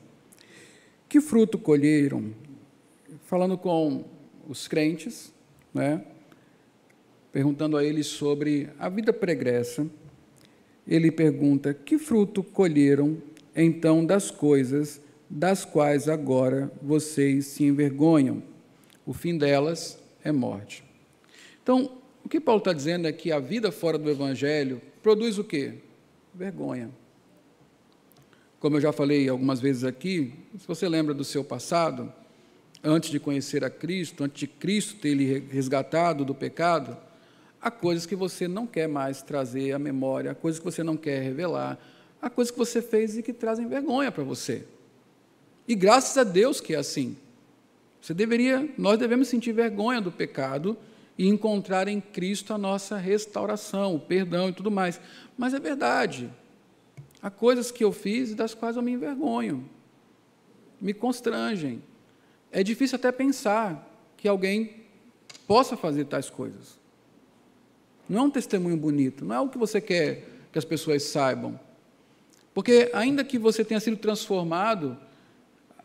Que fruto colheram falando com os crentes, né, perguntando a eles sobre a vida pregressa, ele pergunta: Que fruto colheram então das coisas das quais agora vocês se envergonham? O fim delas é morte. Então, o que Paulo está dizendo é que a vida fora do Evangelho produz o quê? Vergonha. Como eu já falei algumas vezes aqui, se você lembra do seu passado, antes de conhecer a Cristo, antes de Cristo ter lhe resgatado do pecado, há coisas que você não quer mais trazer à memória, há coisas que você não quer revelar, há coisas que você fez e que trazem vergonha para você. E graças a Deus que é assim. Você deveria, nós devemos sentir vergonha do pecado e encontrar em Cristo a nossa restauração, o perdão e tudo mais. Mas é verdade. Há coisas que eu fiz das quais eu me envergonho, me constrangem. É difícil até pensar que alguém possa fazer tais coisas. Não é um testemunho bonito, não é o que você quer que as pessoas saibam. Porque, ainda que você tenha sido transformado,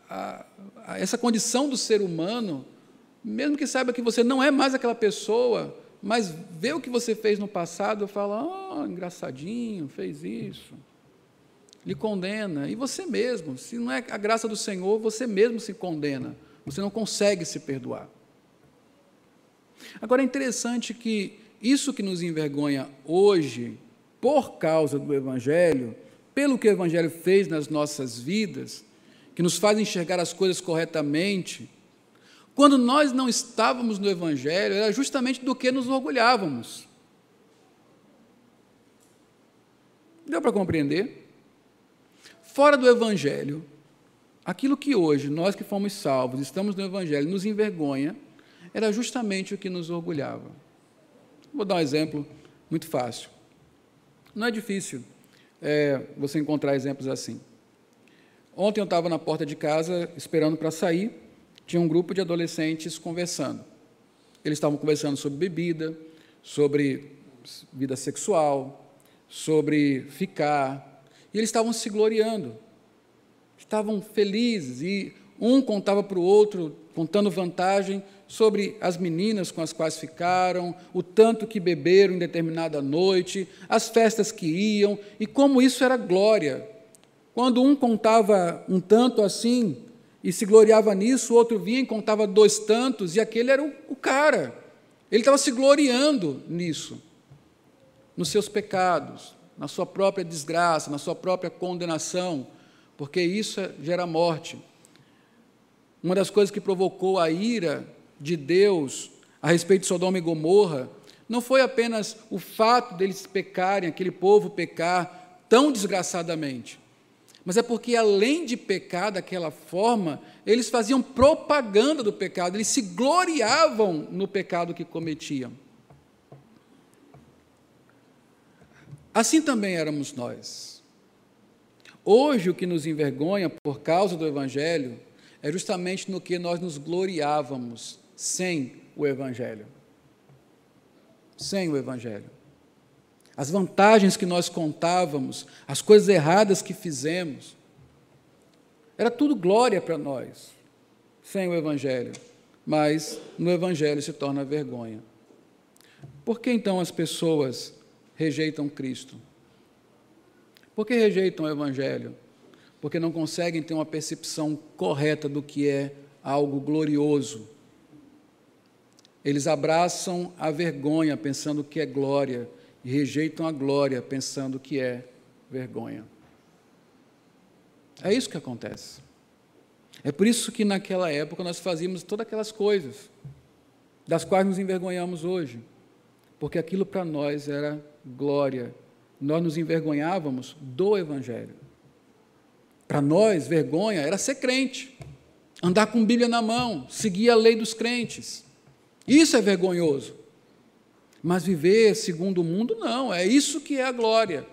a, a essa condição do ser humano, mesmo que saiba que você não é mais aquela pessoa, mas vê o que você fez no passado, fala: oh, engraçadinho, fez isso. Lhe condena. E você mesmo, se não é a graça do Senhor, você mesmo se condena. Você não consegue se perdoar. Agora é interessante que isso que nos envergonha hoje, por causa do Evangelho, pelo que o Evangelho fez nas nossas vidas, que nos faz enxergar as coisas corretamente, quando nós não estávamos no Evangelho, era justamente do que nos orgulhávamos. Deu para compreender? Fora do Evangelho, Aquilo que hoje, nós que fomos salvos, estamos no Evangelho, nos envergonha, era justamente o que nos orgulhava. Vou dar um exemplo muito fácil. Não é difícil é, você encontrar exemplos assim. Ontem eu estava na porta de casa esperando para sair, tinha um grupo de adolescentes conversando. Eles estavam conversando sobre bebida, sobre vida sexual, sobre ficar, e eles estavam se gloriando estavam felizes e um contava para o outro, contando vantagem sobre as meninas com as quais ficaram, o tanto que beberam em determinada noite, as festas que iam e como isso era glória. Quando um contava um tanto assim e se gloriava nisso, o outro vinha e contava dois tantos e aquele era o, o cara. Ele estava se gloriando nisso, nos seus pecados, na sua própria desgraça, na sua própria condenação porque isso é, gera morte. Uma das coisas que provocou a ira de Deus a respeito de Sodoma e Gomorra não foi apenas o fato deles pecarem, aquele povo pecar tão desgraçadamente, mas é porque, além de pecar daquela forma, eles faziam propaganda do pecado, eles se gloriavam no pecado que cometiam. Assim também éramos nós. Hoje, o que nos envergonha por causa do Evangelho é justamente no que nós nos gloriávamos sem o Evangelho. Sem o Evangelho. As vantagens que nós contávamos, as coisas erradas que fizemos, era tudo glória para nós, sem o Evangelho. Mas no Evangelho se torna vergonha. Por que então as pessoas rejeitam Cristo? Por que rejeitam o Evangelho? Porque não conseguem ter uma percepção correta do que é algo glorioso. Eles abraçam a vergonha pensando que é glória e rejeitam a glória pensando que é vergonha. É isso que acontece. É por isso que naquela época nós fazíamos todas aquelas coisas, das quais nos envergonhamos hoje, porque aquilo para nós era glória. Nós nos envergonhávamos do Evangelho. Para nós, vergonha era ser crente, andar com Bíblia na mão, seguir a lei dos crentes. Isso é vergonhoso. Mas viver segundo o mundo, não, é isso que é a glória.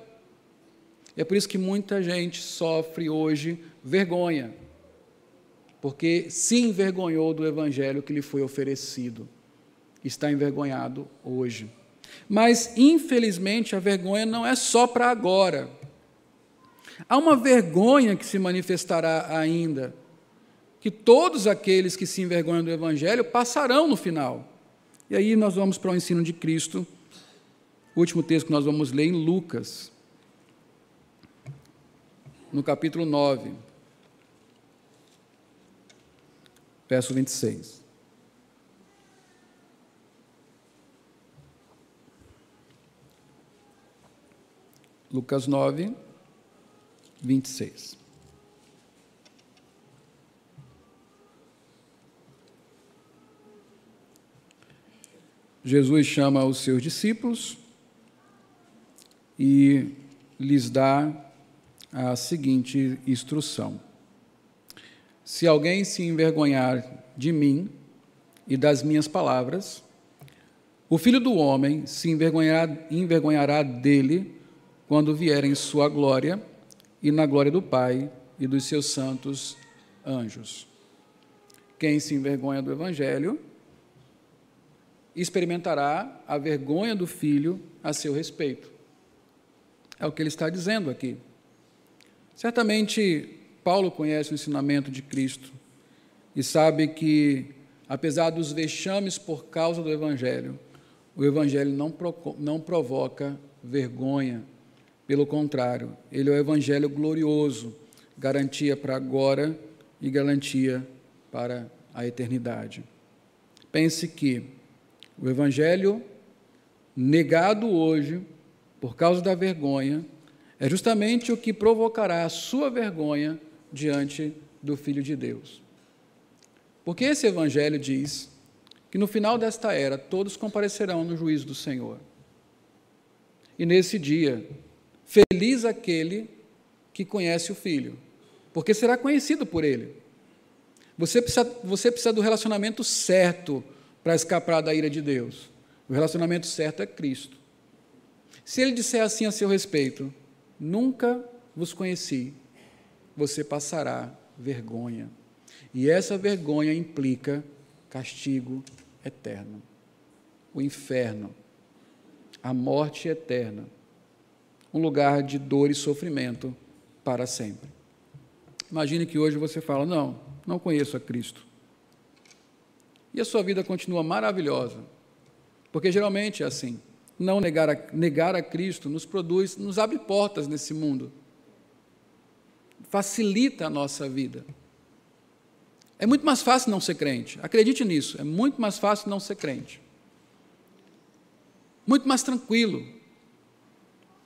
É por isso que muita gente sofre hoje vergonha, porque se envergonhou do evangelho que lhe foi oferecido. Está envergonhado hoje. Mas, infelizmente, a vergonha não é só para agora. Há uma vergonha que se manifestará ainda, que todos aqueles que se envergonham do Evangelho passarão no final. E aí nós vamos para o ensino de Cristo, o último texto que nós vamos ler em Lucas, no capítulo 9, verso 26. Lucas 9, 26. Jesus chama os seus discípulos e lhes dá a seguinte instrução: Se alguém se envergonhar de mim e das minhas palavras, o filho do homem se envergonhará, envergonhará dele quando vier em sua glória e na glória do Pai e dos seus santos anjos. Quem se envergonha do Evangelho experimentará a vergonha do filho a seu respeito. É o que ele está dizendo aqui. Certamente, Paulo conhece o ensinamento de Cristo e sabe que, apesar dos vexames por causa do Evangelho, o Evangelho não, não provoca vergonha. Pelo contrário, ele é o Evangelho glorioso, garantia para agora e garantia para a eternidade. Pense que o Evangelho negado hoje, por causa da vergonha, é justamente o que provocará a sua vergonha diante do Filho de Deus. Porque esse Evangelho diz que no final desta era todos comparecerão no juízo do Senhor. E nesse dia, feliz aquele que conhece o Filho, porque será conhecido por ele. Você precisa, você precisa do relacionamento certo para escapar da ira de Deus. O relacionamento certo é Cristo. Se ele disser assim a seu respeito, nunca vos conheci, você passará vergonha. E essa vergonha implica castigo eterno, o inferno, a morte eterna, um lugar de dor e sofrimento para sempre. Imagine que hoje você fala: Não, não conheço a Cristo e a sua vida continua maravilhosa. Porque geralmente é assim. Não negar a, negar a Cristo nos produz, nos abre portas nesse mundo. Facilita a nossa vida. É muito mais fácil não ser crente. Acredite nisso. É muito mais fácil não ser crente. Muito mais tranquilo.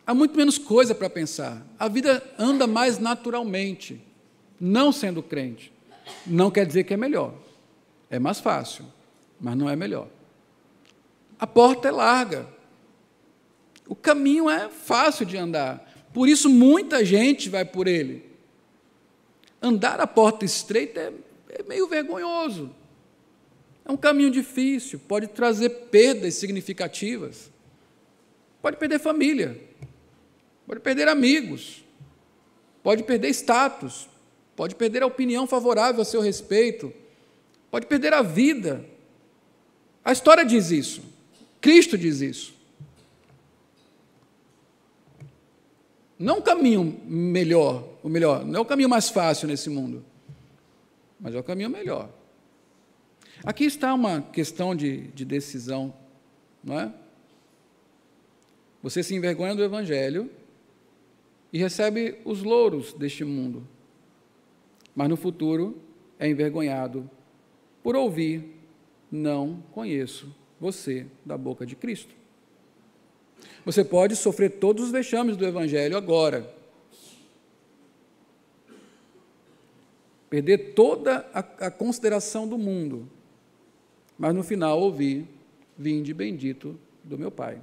Há muito menos coisa para pensar. A vida anda mais naturalmente, não sendo crente. Não quer dizer que é melhor. É mais fácil, mas não é melhor. A porta é larga. O caminho é fácil de andar. Por isso, muita gente vai por ele. Andar a porta estreita é, é meio vergonhoso. É um caminho difícil, pode trazer perdas significativas. Pode perder família, pode perder amigos, pode perder status, pode perder a opinião favorável a seu respeito pode perder a vida, A história diz isso. Cristo diz isso. Não o caminho melhor, o melhor, não é o caminho mais fácil nesse mundo, mas é o caminho melhor. Aqui está uma questão de, de decisão, não é? Você se envergonha do Evangelho e recebe os louros deste mundo, mas no futuro é envergonhado por ouvir: Não conheço você da boca de Cristo. Você pode sofrer todos os vexames do Evangelho agora. Perder toda a, a consideração do mundo. Mas no final ouvir: Vinde bendito do meu Pai.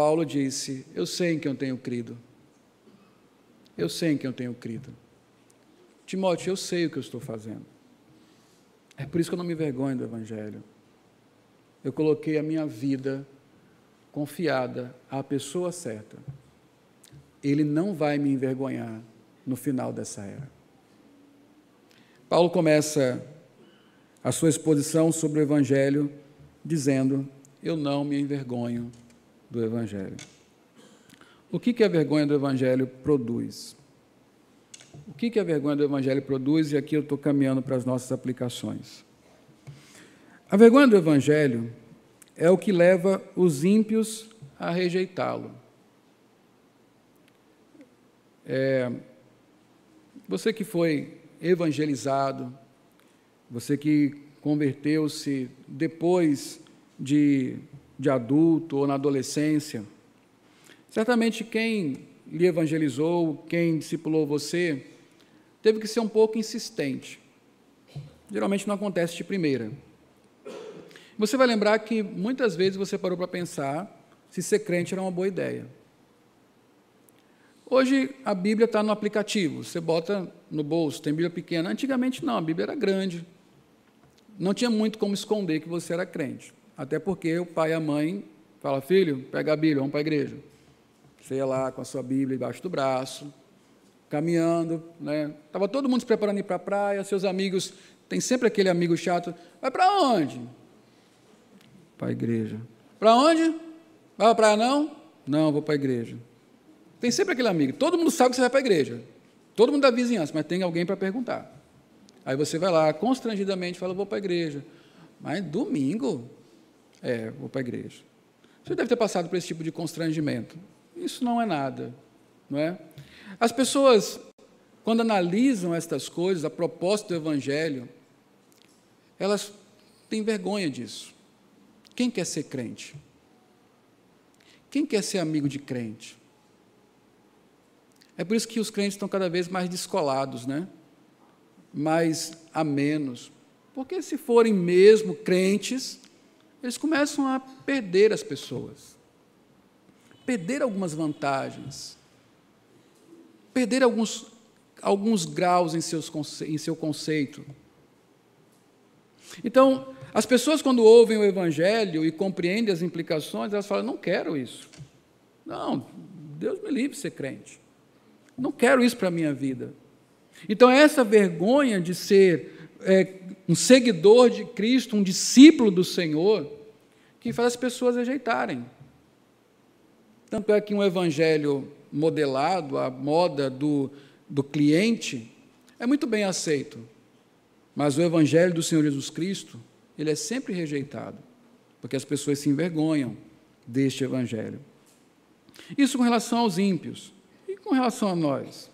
Paulo disse: Eu sei em quem eu tenho crido. Eu sei em quem eu tenho crido. Timóteo, eu sei o que eu estou fazendo. É por isso que eu não me envergonho do Evangelho eu coloquei a minha vida confiada à pessoa certa. Ele não vai me envergonhar no final dessa era. Paulo começa a sua exposição sobre o Evangelho dizendo: Eu não me envergonho do Evangelho. O que, que a vergonha do Evangelho produz? O que, que a vergonha do Evangelho produz? E aqui eu estou caminhando para as nossas aplicações. A vergonha do Evangelho é o que leva os ímpios a rejeitá-lo. É, você que foi evangelizado, você que converteu-se depois de, de adulto ou na adolescência, certamente quem lhe evangelizou, quem discipulou você, teve que ser um pouco insistente. Geralmente não acontece de primeira. Você vai lembrar que muitas vezes você parou para pensar se ser crente era uma boa ideia. Hoje a Bíblia está no aplicativo, você bota no bolso, tem Bíblia pequena. Antigamente não, a Bíblia era grande. Não tinha muito como esconder que você era crente. Até porque o pai e a mãe falam, filho, pega a Bíblia, vamos para a igreja. Você lá com a sua Bíblia embaixo do braço, caminhando, né? Estava todo mundo se preparando para ir para a praia, seus amigos, tem sempre aquele amigo chato, vai para onde? Para a igreja. Para onde? Vai para a praia não? Não, vou para a igreja. Tem sempre aquele amigo. Todo mundo sabe que você vai para a igreja. Todo mundo da vizinhança, mas tem alguém para perguntar. Aí você vai lá, constrangidamente, fala, vou para a igreja. Mas domingo? É, vou para a igreja. Você deve ter passado por esse tipo de constrangimento. Isso não é nada, não é? As pessoas, quando analisam estas coisas, a propósito do Evangelho, elas têm vergonha disso. Quem quer ser crente? Quem quer ser amigo de crente? É por isso que os crentes estão cada vez mais descolados, né? mais amenos. Porque se forem mesmo crentes, eles começam a perder as pessoas, perder algumas vantagens, perder alguns, alguns graus em, seus, em seu conceito. Então, as pessoas, quando ouvem o Evangelho e compreendem as implicações, elas falam: não quero isso. Não, Deus me livre de ser crente. Não quero isso para a minha vida. Então, essa vergonha de ser é, um seguidor de Cristo, um discípulo do Senhor, que faz as pessoas rejeitarem. Tanto é que um evangelho modelado, à moda do, do cliente, é muito bem aceito. Mas o evangelho do Senhor Jesus Cristo ele é sempre rejeitado, porque as pessoas se envergonham deste evangelho. Isso com relação aos ímpios. E com relação a nós?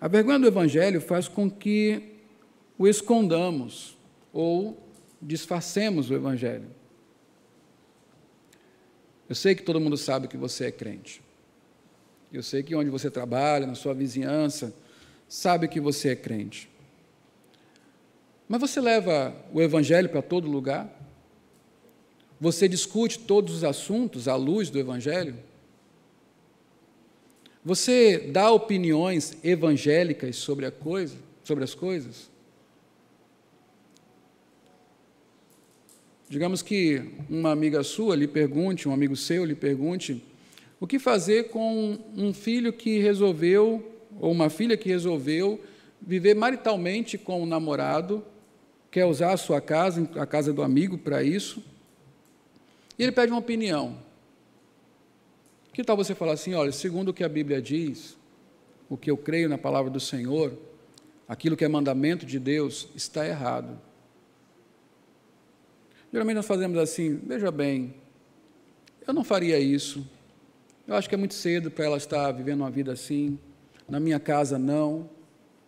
A vergonha do evangelho faz com que o escondamos ou disfarcemos o evangelho. Eu sei que todo mundo sabe que você é crente. Eu sei que onde você trabalha, na sua vizinhança, sabe que você é crente. Mas você leva o Evangelho para todo lugar? Você discute todos os assuntos à luz do Evangelho? Você dá opiniões evangélicas sobre a coisa, sobre as coisas? Digamos que uma amiga sua lhe pergunte, um amigo seu lhe pergunte, o que fazer com um filho que resolveu, ou uma filha que resolveu, viver maritalmente com um namorado quer usar a sua casa, a casa do amigo, para isso, e ele pede uma opinião. Que tal você falar assim: olha, segundo o que a Bíblia diz, o que eu creio na palavra do Senhor, aquilo que é mandamento de Deus, está errado. Geralmente nós fazemos assim: veja bem, eu não faria isso. Eu acho que é muito cedo para ela estar vivendo uma vida assim. Na minha casa, não.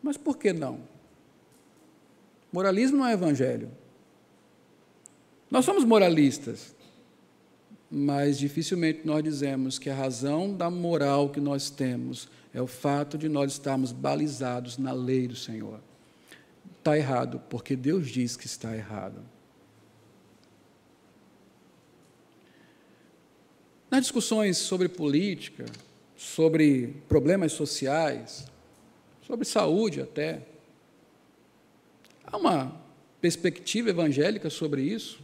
Mas por que não? Moralismo não é evangelho. Nós somos moralistas, mas dificilmente nós dizemos que a razão da moral que nós temos é o fato de nós estarmos balizados na lei do Senhor. Está errado, porque Deus diz que está errado. Nas discussões sobre política, sobre problemas sociais, sobre saúde até, há uma perspectiva evangélica sobre isso?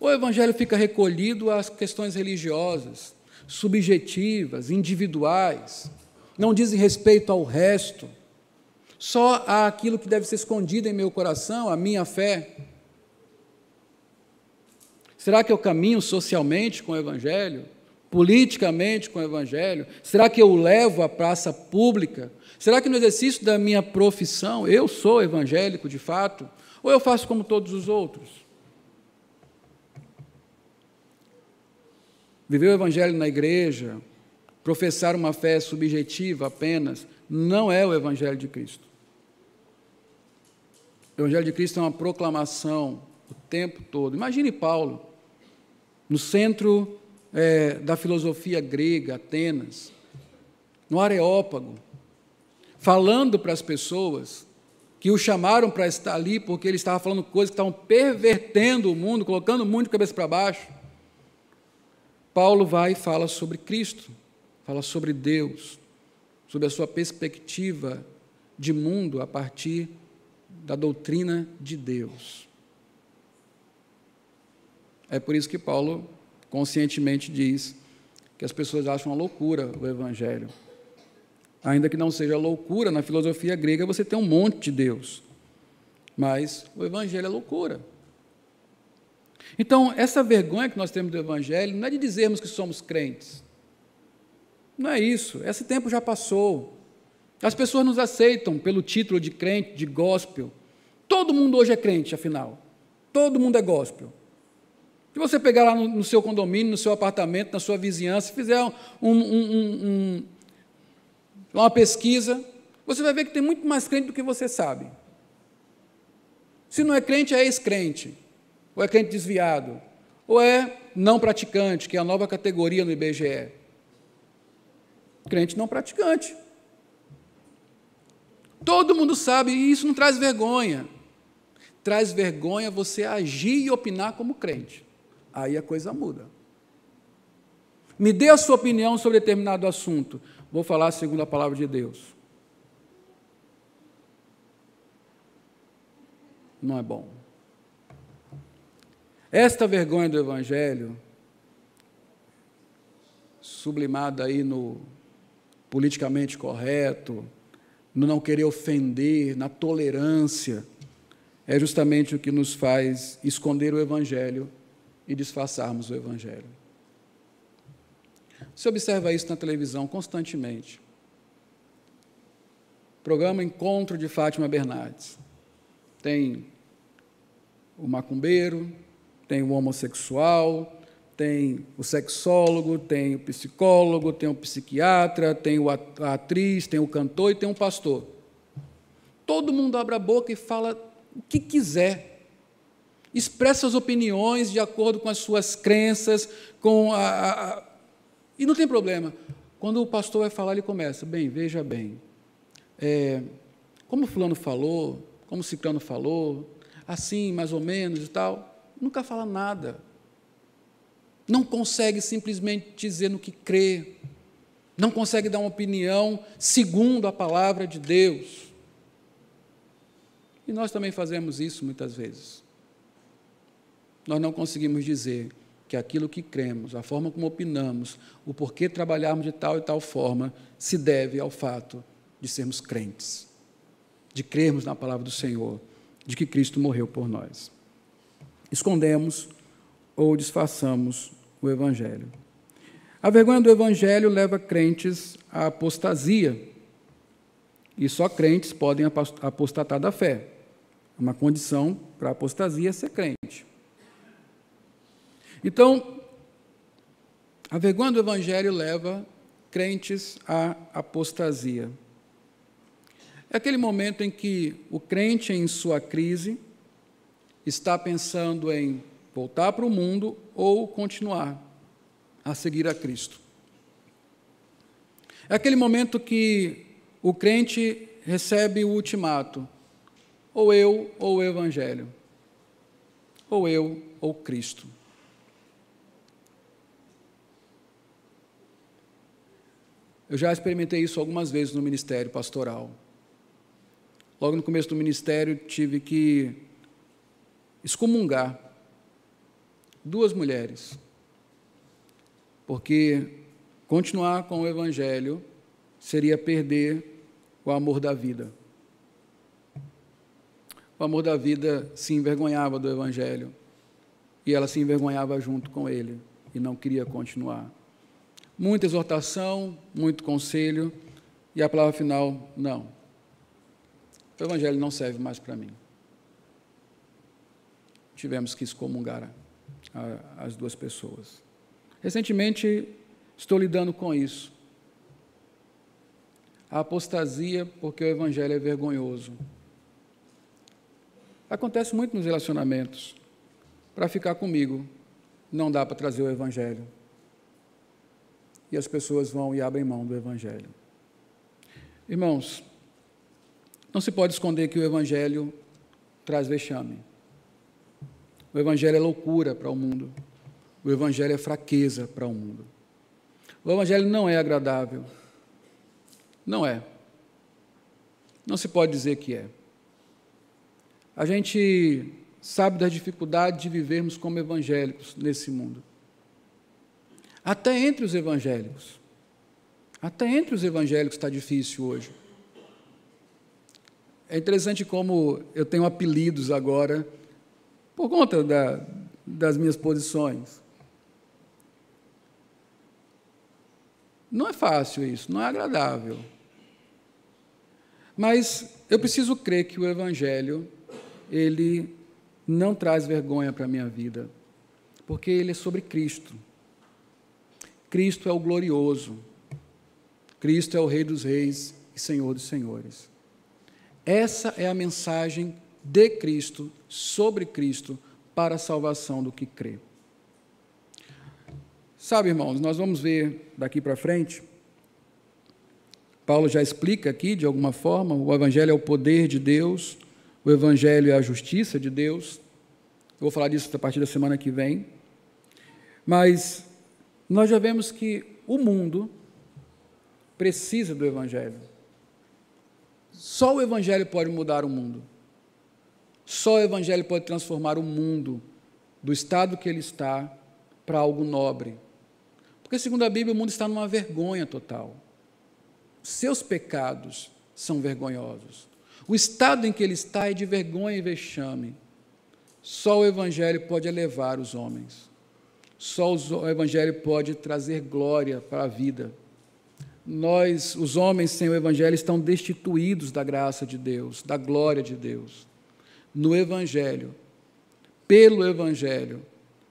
Ou o evangelho fica recolhido às questões religiosas, subjetivas, individuais, não dizem respeito ao resto, só àquilo que deve ser escondido em meu coração, a minha fé? Será que eu caminho socialmente com o Evangelho? Politicamente com o Evangelho? Será que eu levo à praça pública? Será que no exercício da minha profissão eu sou evangélico de fato? Ou eu faço como todos os outros? Viver o Evangelho na igreja, professar uma fé subjetiva apenas, não é o Evangelho de Cristo. O Evangelho de Cristo é uma proclamação o tempo todo. Imagine Paulo no centro é, da filosofia grega, Atenas, no Areópago, falando para as pessoas que o chamaram para estar ali porque ele estava falando coisas que estavam pervertendo o mundo, colocando o mundo de cabeça para baixo. Paulo vai e fala sobre Cristo, fala sobre Deus, sobre a sua perspectiva de mundo a partir da doutrina de Deus. É por isso que Paulo conscientemente diz que as pessoas acham uma loucura o Evangelho. Ainda que não seja loucura, na filosofia grega você tem um monte de Deus. Mas o Evangelho é loucura. Então, essa vergonha que nós temos do Evangelho não é de dizermos que somos crentes. Não é isso. Esse tempo já passou. As pessoas nos aceitam pelo título de crente, de gospel. Todo mundo hoje é crente, afinal. Todo mundo é gospel. Se você pegar lá no, no, seu condomínio, no seu apartamento, na sua vizinhança, fizer um, um, um, uma pesquisa, você vai ver que tem muito mais crente do que você sabe. Se não é crente, é ex-crente, ou é crente desviado, ou é não praticante, que é a nova categoria no IBGE. Crente não praticante. Todo mundo sabe, e isso não traz vergonha. Traz vergonha você agir e opinar como crente aí a coisa muda. Me dê a sua opinião sobre determinado assunto. Vou falar segundo a palavra de Deus. Não é bom. Esta vergonha do Evangelho, sublimada aí no politicamente correto, no não querer ofender, na tolerância, é justamente o que nos faz esconder o Evangelho e disfarçarmos o Evangelho. Você observa isso na televisão constantemente. Programa Encontro de Fátima Bernardes. Tem o macumbeiro, tem o homossexual, tem o sexólogo, tem o psicólogo, tem o psiquiatra, tem a atriz, tem o cantor e tem o pastor. Todo mundo abre a boca e fala o que quiser expressa suas opiniões de acordo com as suas crenças, com a, a, e não tem problema. Quando o pastor vai falar, ele começa, bem, veja bem, é, como fulano falou, como ciclano falou, assim, mais ou menos e tal, nunca fala nada. Não consegue simplesmente dizer no que crê, não consegue dar uma opinião segundo a palavra de Deus. E nós também fazemos isso muitas vezes nós não conseguimos dizer que aquilo que cremos, a forma como opinamos, o porquê trabalharmos de tal e tal forma, se deve ao fato de sermos crentes, de crermos na palavra do Senhor de que Cristo morreu por nós. Escondemos ou disfarçamos o Evangelho. A vergonha do Evangelho leva crentes à apostasia. E só crentes podem apostatar da fé. Uma condição para a apostasia é ser crente. Então, a vergonha do Evangelho leva crentes à apostasia. É aquele momento em que o crente, em sua crise, está pensando em voltar para o mundo ou continuar a seguir a Cristo. É aquele momento que o crente recebe o ultimato: ou eu ou o Evangelho, ou eu ou Cristo. Eu já experimentei isso algumas vezes no ministério pastoral. Logo no começo do ministério, tive que excomungar duas mulheres, porque continuar com o Evangelho seria perder o amor da vida. O amor da vida se envergonhava do Evangelho e ela se envergonhava junto com ele e não queria continuar. Muita exortação, muito conselho e a palavra final: não. O Evangelho não serve mais para mim. Tivemos que excomungar a, a, as duas pessoas. Recentemente, estou lidando com isso. A apostasia, porque o Evangelho é vergonhoso. Acontece muito nos relacionamentos. Para ficar comigo, não dá para trazer o Evangelho. As pessoas vão e abrem mão do Evangelho. Irmãos, não se pode esconder que o Evangelho traz vexame. O Evangelho é loucura para o mundo. O Evangelho é fraqueza para o mundo. O Evangelho não é agradável. Não é. Não se pode dizer que é. A gente sabe da dificuldade de vivermos como evangélicos nesse mundo. Até entre os evangélicos. Até entre os evangélicos está difícil hoje. É interessante como eu tenho apelidos agora por conta da, das minhas posições. Não é fácil isso, não é agradável. Mas eu preciso crer que o Evangelho, ele não traz vergonha para a minha vida, porque ele é sobre Cristo. Cristo é o glorioso, Cristo é o Rei dos Reis e Senhor dos Senhores. Essa é a mensagem de Cristo, sobre Cristo, para a salvação do que crê. Sabe, irmãos, nós vamos ver daqui para frente. Paulo já explica aqui, de alguma forma, o Evangelho é o poder de Deus, o Evangelho é a justiça de Deus. Eu vou falar disso a partir da semana que vem. Mas nós já vemos que o mundo precisa do Evangelho. Só o Evangelho pode mudar o mundo. Só o Evangelho pode transformar o mundo do estado que ele está para algo nobre. Porque, segundo a Bíblia, o mundo está numa vergonha total. Seus pecados são vergonhosos. O estado em que ele está é de vergonha e vexame. Só o Evangelho pode elevar os homens. Só o Evangelho pode trazer glória para a vida nós, os homens sem o Evangelho, estão destituídos da graça de Deus, da glória de Deus. No Evangelho, pelo Evangelho,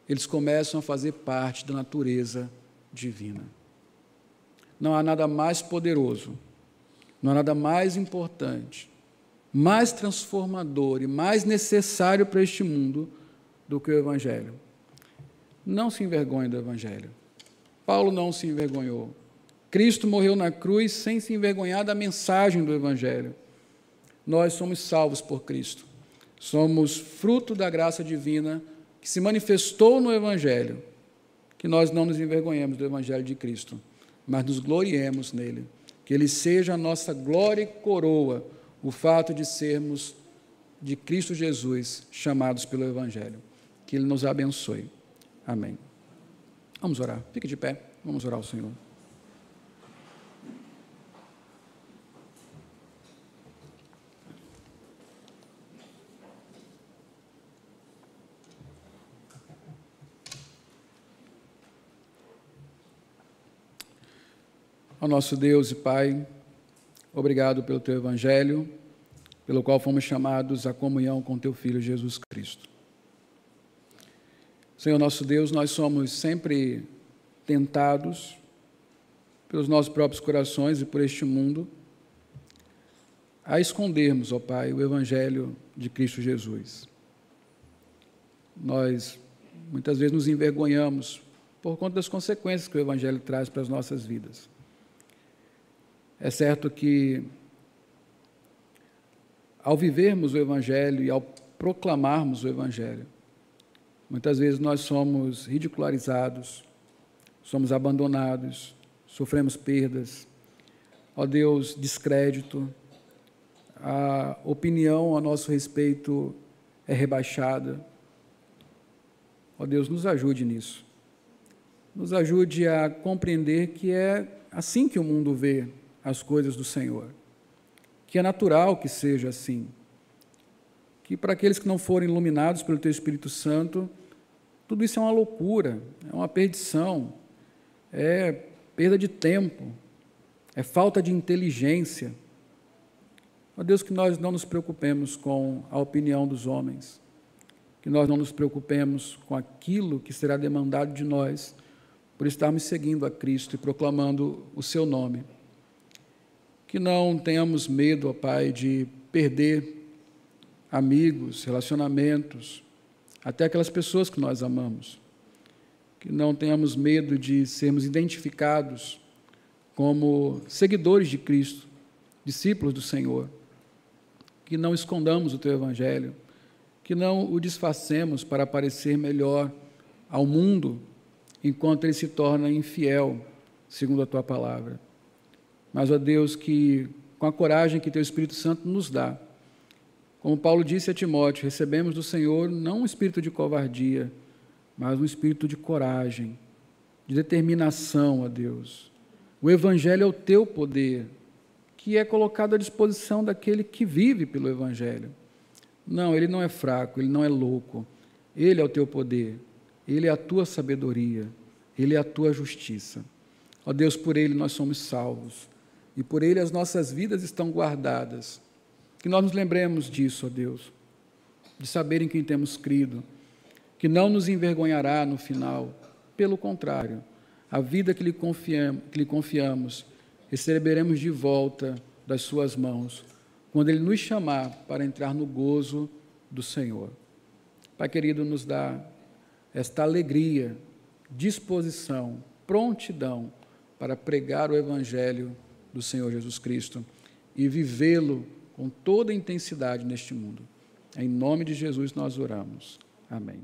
eles começam a fazer parte da natureza divina. Não há nada mais poderoso, não há nada mais importante, mais transformador e mais necessário para este mundo do que o Evangelho. Não se envergonhe do Evangelho. Paulo não se envergonhou. Cristo morreu na cruz sem se envergonhar da mensagem do Evangelho. Nós somos salvos por Cristo. Somos fruto da graça divina que se manifestou no Evangelho. Que nós não nos envergonhemos do Evangelho de Cristo, mas nos gloriemos nele. Que ele seja a nossa glória e coroa, o fato de sermos de Cristo Jesus chamados pelo Evangelho. Que ele nos abençoe. Amém. Vamos orar. Fique de pé. Vamos orar ao Senhor. Ao nosso Deus e Pai, obrigado pelo teu evangelho, pelo qual fomos chamados à comunhão com teu filho Jesus Cristo. Senhor nosso Deus, nós somos sempre tentados pelos nossos próprios corações e por este mundo a escondermos, ó Pai, o evangelho de Cristo Jesus. Nós muitas vezes nos envergonhamos por conta das consequências que o evangelho traz para as nossas vidas. É certo que ao vivermos o evangelho e ao proclamarmos o evangelho, muitas vezes nós somos ridicularizados, somos abandonados, sofremos perdas, ó Deus, descrédito, a opinião a nosso respeito é rebaixada. Ó Deus, nos ajude nisso. Nos ajude a compreender que é assim que o mundo vê as coisas do Senhor. Que é natural que seja assim. Que para aqueles que não forem iluminados pelo Teu Espírito Santo, tudo isso é uma loucura, é uma perdição, é perda de tempo, é falta de inteligência. Ó Deus, que nós não nos preocupemos com a opinião dos homens, que nós não nos preocupemos com aquilo que será demandado de nós por estarmos seguindo a Cristo e proclamando o seu nome. Que não tenhamos medo, ó Pai, de perder amigos, relacionamentos, até aquelas pessoas que nós amamos que não tenhamos medo de sermos identificados como seguidores de Cristo, discípulos do Senhor, que não escondamos o teu evangelho, que não o disfarcemos para parecer melhor ao mundo enquanto ele se torna infiel, segundo a tua palavra. Mas, ó Deus, que com a coragem que teu Espírito Santo nos dá, como Paulo disse a Timóteo, recebemos do Senhor não um espírito de covardia, mas um espírito de coragem, de determinação a Deus. O Evangelho é o teu poder, que é colocado à disposição daquele que vive pelo Evangelho. Não, ele não é fraco, ele não é louco. Ele é o teu poder, ele é a tua sabedoria, ele é a tua justiça. Ó Deus, por ele nós somos salvos e por ele as nossas vidas estão guardadas. Que nós nos lembremos disso, ó Deus, de saber em quem temos crido que não nos envergonhará no final. Pelo contrário, a vida que lhe, confiamos, que lhe confiamos receberemos de volta das Suas mãos, quando Ele nos chamar para entrar no gozo do Senhor. Pai querido, nos dá esta alegria, disposição, prontidão para pregar o Evangelho do Senhor Jesus Cristo e vivê-lo com toda intensidade neste mundo. Em nome de Jesus nós oramos. Amém.